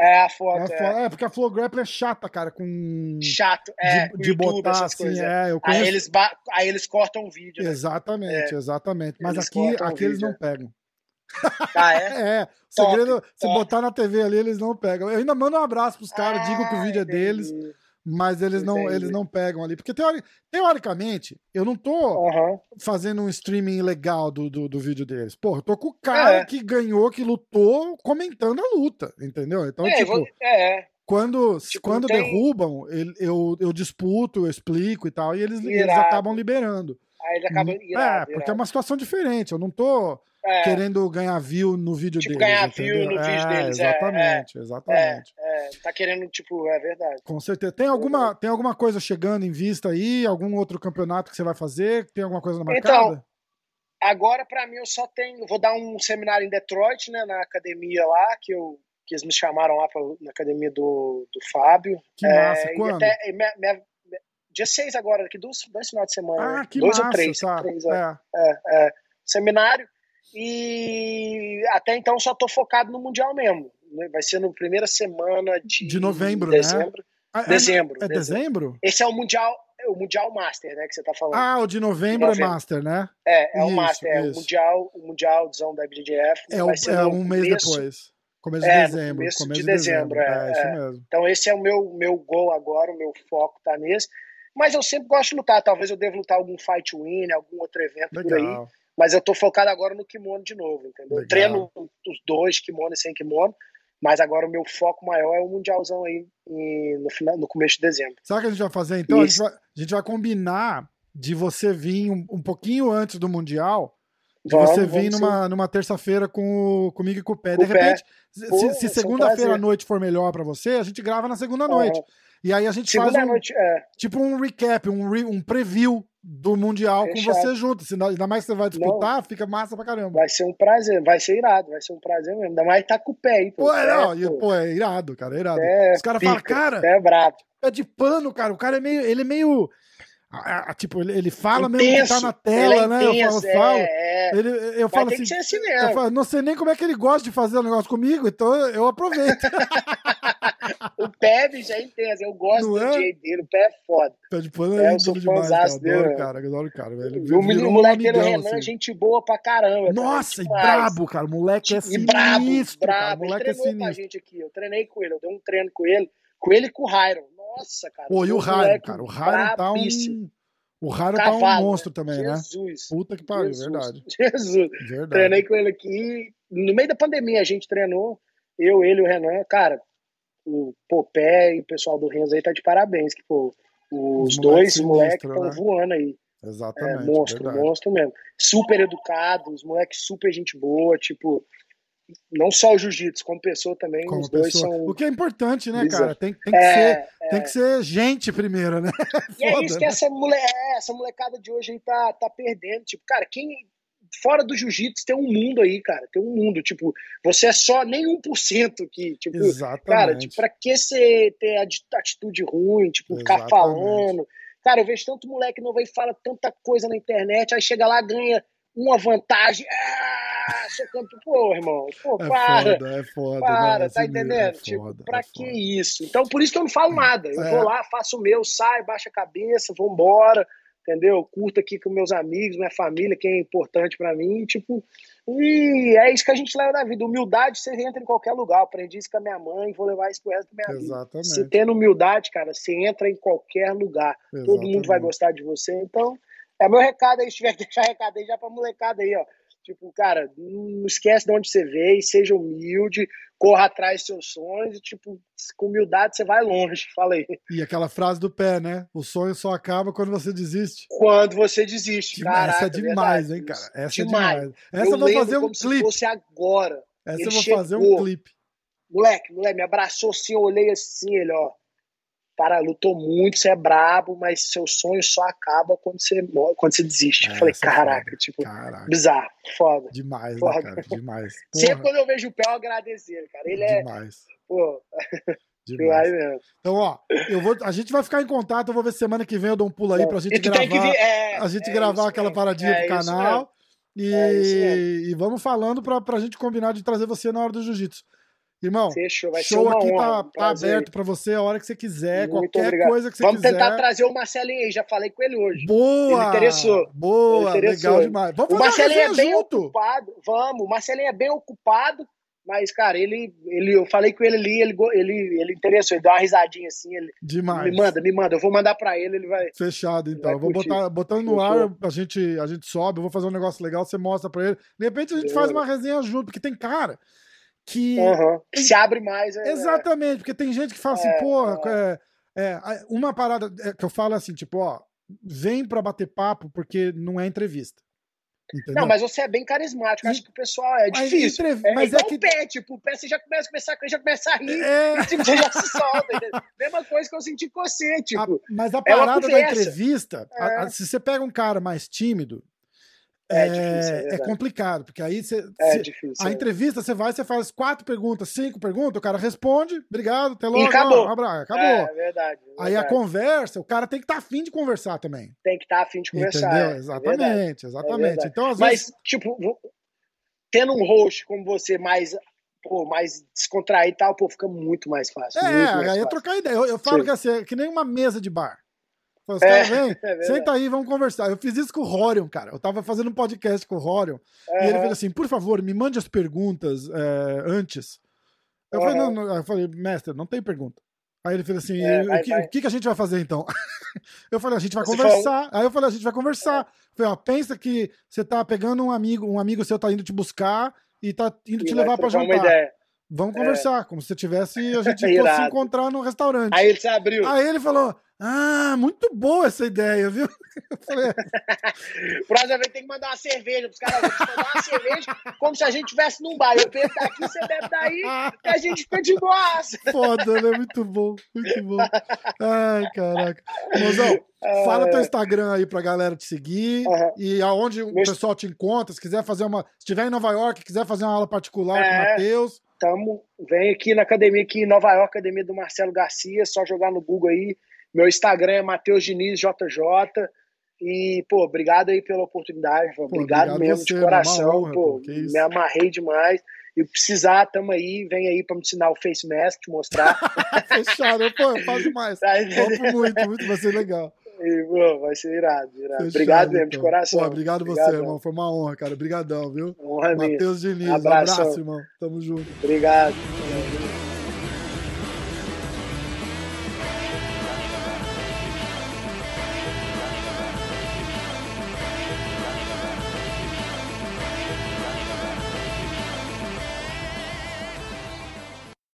É, a foto. É, é. é porque a Flow Grappler é chata, cara, com. Chato, é. De, de YouTube, botar assim, coisas. é. Eu conheço... aí, eles ba... aí eles cortam o vídeo. Né? Exatamente, é. exatamente. Mas eles aqui, aqui eles não é. pegam. Ah, é? é. Top, segredo, top. se botar na TV ali, eles não pegam. Eu ainda mando um abraço pros caras, ah, digo que o vídeo é deles mas eles não, eles não pegam ali. Porque teori, teoricamente, eu não tô uhum. fazendo um streaming legal do, do, do, vídeo deles. Pô, eu tô com o cara é. que ganhou, que lutou, comentando a luta, entendeu? Então, é, tipo, é. quando, tipo, quando tem... derrubam, eu, eu disputo, eu explico e tal, e eles, eles acabam liberando. Aí eles acabam hum, irado, É, porque é uma situação diferente. Eu não tô é. querendo ganhar view no vídeo tipo, deles. ganhar entendeu? view no é, vídeo deles. É, exatamente, é, exatamente. É, tá querendo, tipo, é verdade. Com certeza. Tem alguma, tem alguma coisa chegando em vista aí? Algum outro campeonato que você vai fazer? Tem alguma coisa marcada? Então, agora para mim eu só tenho. Vou dar um seminário em Detroit, né, na academia lá, que eu que eles me chamaram lá pra, na academia do, do Fábio. Que massa, é, quando? Até, minha, minha, dia 6 agora, daqui dois, dois finais de semana. Ah, que dois massa, ou três. Tá. três. É, é, seminário. E até então só tô focado no Mundial mesmo. Né? Vai ser na primeira semana de, de novembro, dezembro. Né? Ah, dezembro. É, é dezembro? Esse é o Mundial, é o Mundial Master, né, que você tá falando. Ah, o de novembro, de novembro. é Master, né? É, é isso, o Master, é o Mundial, o Mundialzão da BJJF. É, o, é um mês depois. Começo de dezembro. Começo, começo de, de dezembro, dezembro. É, é, isso mesmo. Então esse é o meu, meu gol agora, o meu foco tá nesse. Mas eu sempre gosto de lutar. Talvez eu devo lutar algum fight win, algum outro evento Legal. por aí. Mas eu tô focado agora no kimono de novo, entendeu? Eu treino os dois, kimono e sem kimono. Mas agora o meu foco maior é o Mundialzão aí no, final, no começo de dezembro. Sabe o que a gente vai fazer então? A gente vai, a gente vai, combinar de você vir um, um pouquinho antes do Mundial. De vamos, você vir numa, numa terça-feira com, comigo e com o pé. Com de repente, pé. Pô, se, se segunda-feira à noite for melhor para você, a gente grava na segunda noite. E aí a gente Segunda faz um, noite, é. tipo um recap, um, re, um preview do Mundial Fechado. com você junto. Ainda mais que você vai disputar, não, fica massa pra caramba. Vai ser um prazer, vai ser irado, vai ser um prazer mesmo. Ainda mais tá com o pé aí, pô. Pô, é, não, e, pô, é irado, cara, é irado. É, Os caras falam, cara. É brabo. É de pano, cara. O cara é meio. Ele é meio. tipo, ele, ele fala intenso. mesmo que tá na tela, é né? Intenso, eu falo, é, é. Ele, eu falo assim, assim eu falo, não sei nem como é que ele gosta de fazer o negócio comigo, então eu aproveito. o bicho, é intenso. Eu gosto não do é? jeito dele. O pé é foda. Pé de pano é, é ídolo demais, cara. Adoro, cara. Adoro o cara, velho. O, o moleque um Renan assim. é gente boa pra caramba. Nossa, cara, e brabo, cara. O moleque é sinistro. E brabo, brabo. O moleque ele treinou é com a gente aqui. Eu treinei com ele. Eu dei um treino com ele. Com ele e com o Hyron. Nossa, cara. Pô, e o Hyron, cara. O Hyron tá um... O Raro tá um monstro né? também, Jesus, né? Puta que pariu, verdade. Jesus. Verdade. Treinei com ele aqui. No meio da pandemia a gente treinou. Eu, ele e o Renan. Cara, o Popé e o pessoal do Renzo aí tá de parabéns, que pô, os, os dois moleques estão né? voando aí. Exatamente. É, monstro, verdade. monstro mesmo. Super educados, os moleques super gente boa, tipo, não só o jiu-jitsu, como pessoa também, como os pessoa. dois são. O que é importante, né, cara? Tem, tem, que, é, ser, é... tem que ser gente primeiro, né? e é isso que né? essa, mole... É, essa molecada de hoje aí tá, tá perdendo. Tipo, cara, quem fora do jiu-jitsu tem um mundo aí, cara. Tem um mundo. Tipo, você é só nem 1% que, tipo, Exatamente. cara, tipo, pra que você ter atitude ruim, tipo, Exatamente. ficar falando. Cara, eu vejo tanto moleque novo aí fala tanta coisa na internet, aí chega lá, ganha uma vantagem. Ah, sou campeão. Pô, irmão, pô, é para. Foda, é foda, para, tá entendendo? É tipo, foda, pra é que foda. isso? Então, por isso que eu não falo nada. Eu é. vou lá, faço o meu, saio, baixo a cabeça, vou embora entendeu? Curto aqui com meus amigos, minha família, quem é importante para mim, tipo, e é isso que a gente leva na vida. Humildade, você entra em qualquer lugar. Eu aprendi isso com a minha mãe, vou levar isso pro resto da minha Exatamente. vida. Você tendo humildade, cara, você entra em qualquer lugar. Exatamente. Todo mundo vai gostar de você. Então, é meu recado aí, se tiver que deixar recado aí já pra molecada aí, ó. Tipo, cara, não esquece de onde você veio, seja humilde, corra atrás dos seus sonhos e, tipo, com humildade você vai longe, fala aí. E aquela frase do pé, né? O sonho só acaba quando você desiste. Quando você desiste, cara. Essa é demais, verdade, hein, cara? Essa demais. é demais. Essa eu, eu vou fazer um clipe. Se fosse agora. Essa eu vou chegou, fazer um clipe. Moleque, moleque, me abraçou assim, eu olhei assim, ele, ó. Para, lutou muito, você é brabo, mas seu sonho só acaba quando você quando você desiste. É, eu falei, caraca, foda. tipo, caraca. bizarro, foda. Demais, né, foda. Né, cara, demais. Porra. Sempre quando eu vejo o pé, eu agradeço ele, cara. Ele é. Demais. Pô. Demais. Então, ó, eu vou, a gente vai ficar em contato. Eu vou ver semana que vem eu dou um pulo aí pra gente gravar. Vir, é, a gente é gravar aquela paradinha é, pro canal. E, é e, vamos falando pra, pra gente combinar de trazer você na hora do jiu-jitsu. Irmão, Fechou, vai show aqui honra, tá, tá aberto para você a hora que você quiser, Muito qualquer obrigado. coisa que você Vamos quiser. Vamos tentar trazer o Marcelinho aí, já falei com ele hoje. Boa! Ele interessou. Boa, ele interessou. legal demais. Vamos o Marcelinho é bem junto. ocupado, vamos. O Marcelinho é bem ocupado, mas, cara, ele, ele, eu falei com ele ali, ele, ele, ele interessou, ele deu uma risadinha assim. Ele, Demais. Me manda, me manda, eu vou mandar para ele, ele vai. Fechado, então. Vai vou botar, botando no ar, a gente, a gente sobe, eu vou fazer um negócio legal, você mostra para ele. De repente a gente faz uma resenha junto, porque tem cara que. Uhum. Tem... Se abre mais. É, Exatamente, porque tem gente que fala assim, é, porra, é. é, é uma parada é, que eu falo assim, tipo, ó, vem pra bater papo porque não é entrevista. Entendeu? Não, mas você é bem carismático. Acho que o pessoal é difícil. Mas, é, mas é, que... o pé, tipo, o pé você já começa a começar, já começa a rir, é... tipo, você já se solta. Mesma coisa que eu senti com você, tipo. A, mas a parada da entrevista, a, a, se você pega um cara mais tímido, é, é, difícil, é, é, complicado, porque aí você. É difícil. A é. entrevista você vai, você faz quatro perguntas, cinco perguntas, o cara responde, obrigado, até logo. E acabou. Ó, acabou. É, verdade, Aí a conversa, o cara tem que estar tá afim de conversar também. Tem que estar tá afim de conversar. Entendeu? Exatamente, exatamente. Então, às Mas, vezes... tipo, tendo um host como você mais pô, mais descontraído e tal, pô, fica muito mais fácil. É, mais aí fácil. trocar ideia. Eu, eu falo Sim. que assim, é que nem uma mesa de bar. Os caras é, vem, é senta aí, vamos conversar. Eu fiz isso com o Rorion, cara. Eu tava fazendo um podcast com o Rorion. E ele fez assim: por favor, me mande as perguntas é, antes. Eu falei, não, não, eu falei, mestre, não tem pergunta. Aí ele fez assim: é, vai, o, que, vai. o, que, a gente vai fazer então? eu falei, a gente vai você conversar. Falou... Aí eu falei, a gente vai conversar. Eu falei, ó, pensa que você tá pegando um amigo, um amigo seu tá indo te buscar e tá indo e te levar para jantar. Vamos conversar, como se tivesse a gente fosse se encontrar no restaurante. Aí ele se abriu. Aí ele falou: ah, muito boa essa ideia, viu? Eu falei, é. Próxima vez tem que mandar uma cerveja pros caras. mandar uma cerveja como se a gente estivesse num bar. Eu bebo daqui, você bebe daí, e a gente fica de boa. Foda, né? Muito bom, muito bom. Ai, caraca. Mozão, fala teu Instagram aí pra galera te seguir uhum. e aonde o pessoal te encontra. Se quiser fazer uma. Se estiver em Nova York, quiser fazer uma aula particular é, com o Matheus. Tamo, vem aqui na academia, aqui em Nova York, academia do Marcelo Garcia, só jogar no Google aí. Meu Instagram é Matheus Diniz JJ. E, pô, obrigado aí pela oportunidade. Pô, obrigado, obrigado, mesmo, você, de coração. Honra, pô, me amarrei demais. E precisar, tamo aí, vem aí pra me ensinar o Face Mask, te mostrar. Fechado, pô, faz demais. Tá muito, muito, vai ser legal. E, pô, vai ser irado, irado. Fechado, obrigado mesmo, de coração. Pô, obrigado você, irmão. Foi uma honra, cara. Obrigadão, viu? Honra Matheus Diniz, abraço, irmão. Tamo junto. Obrigado.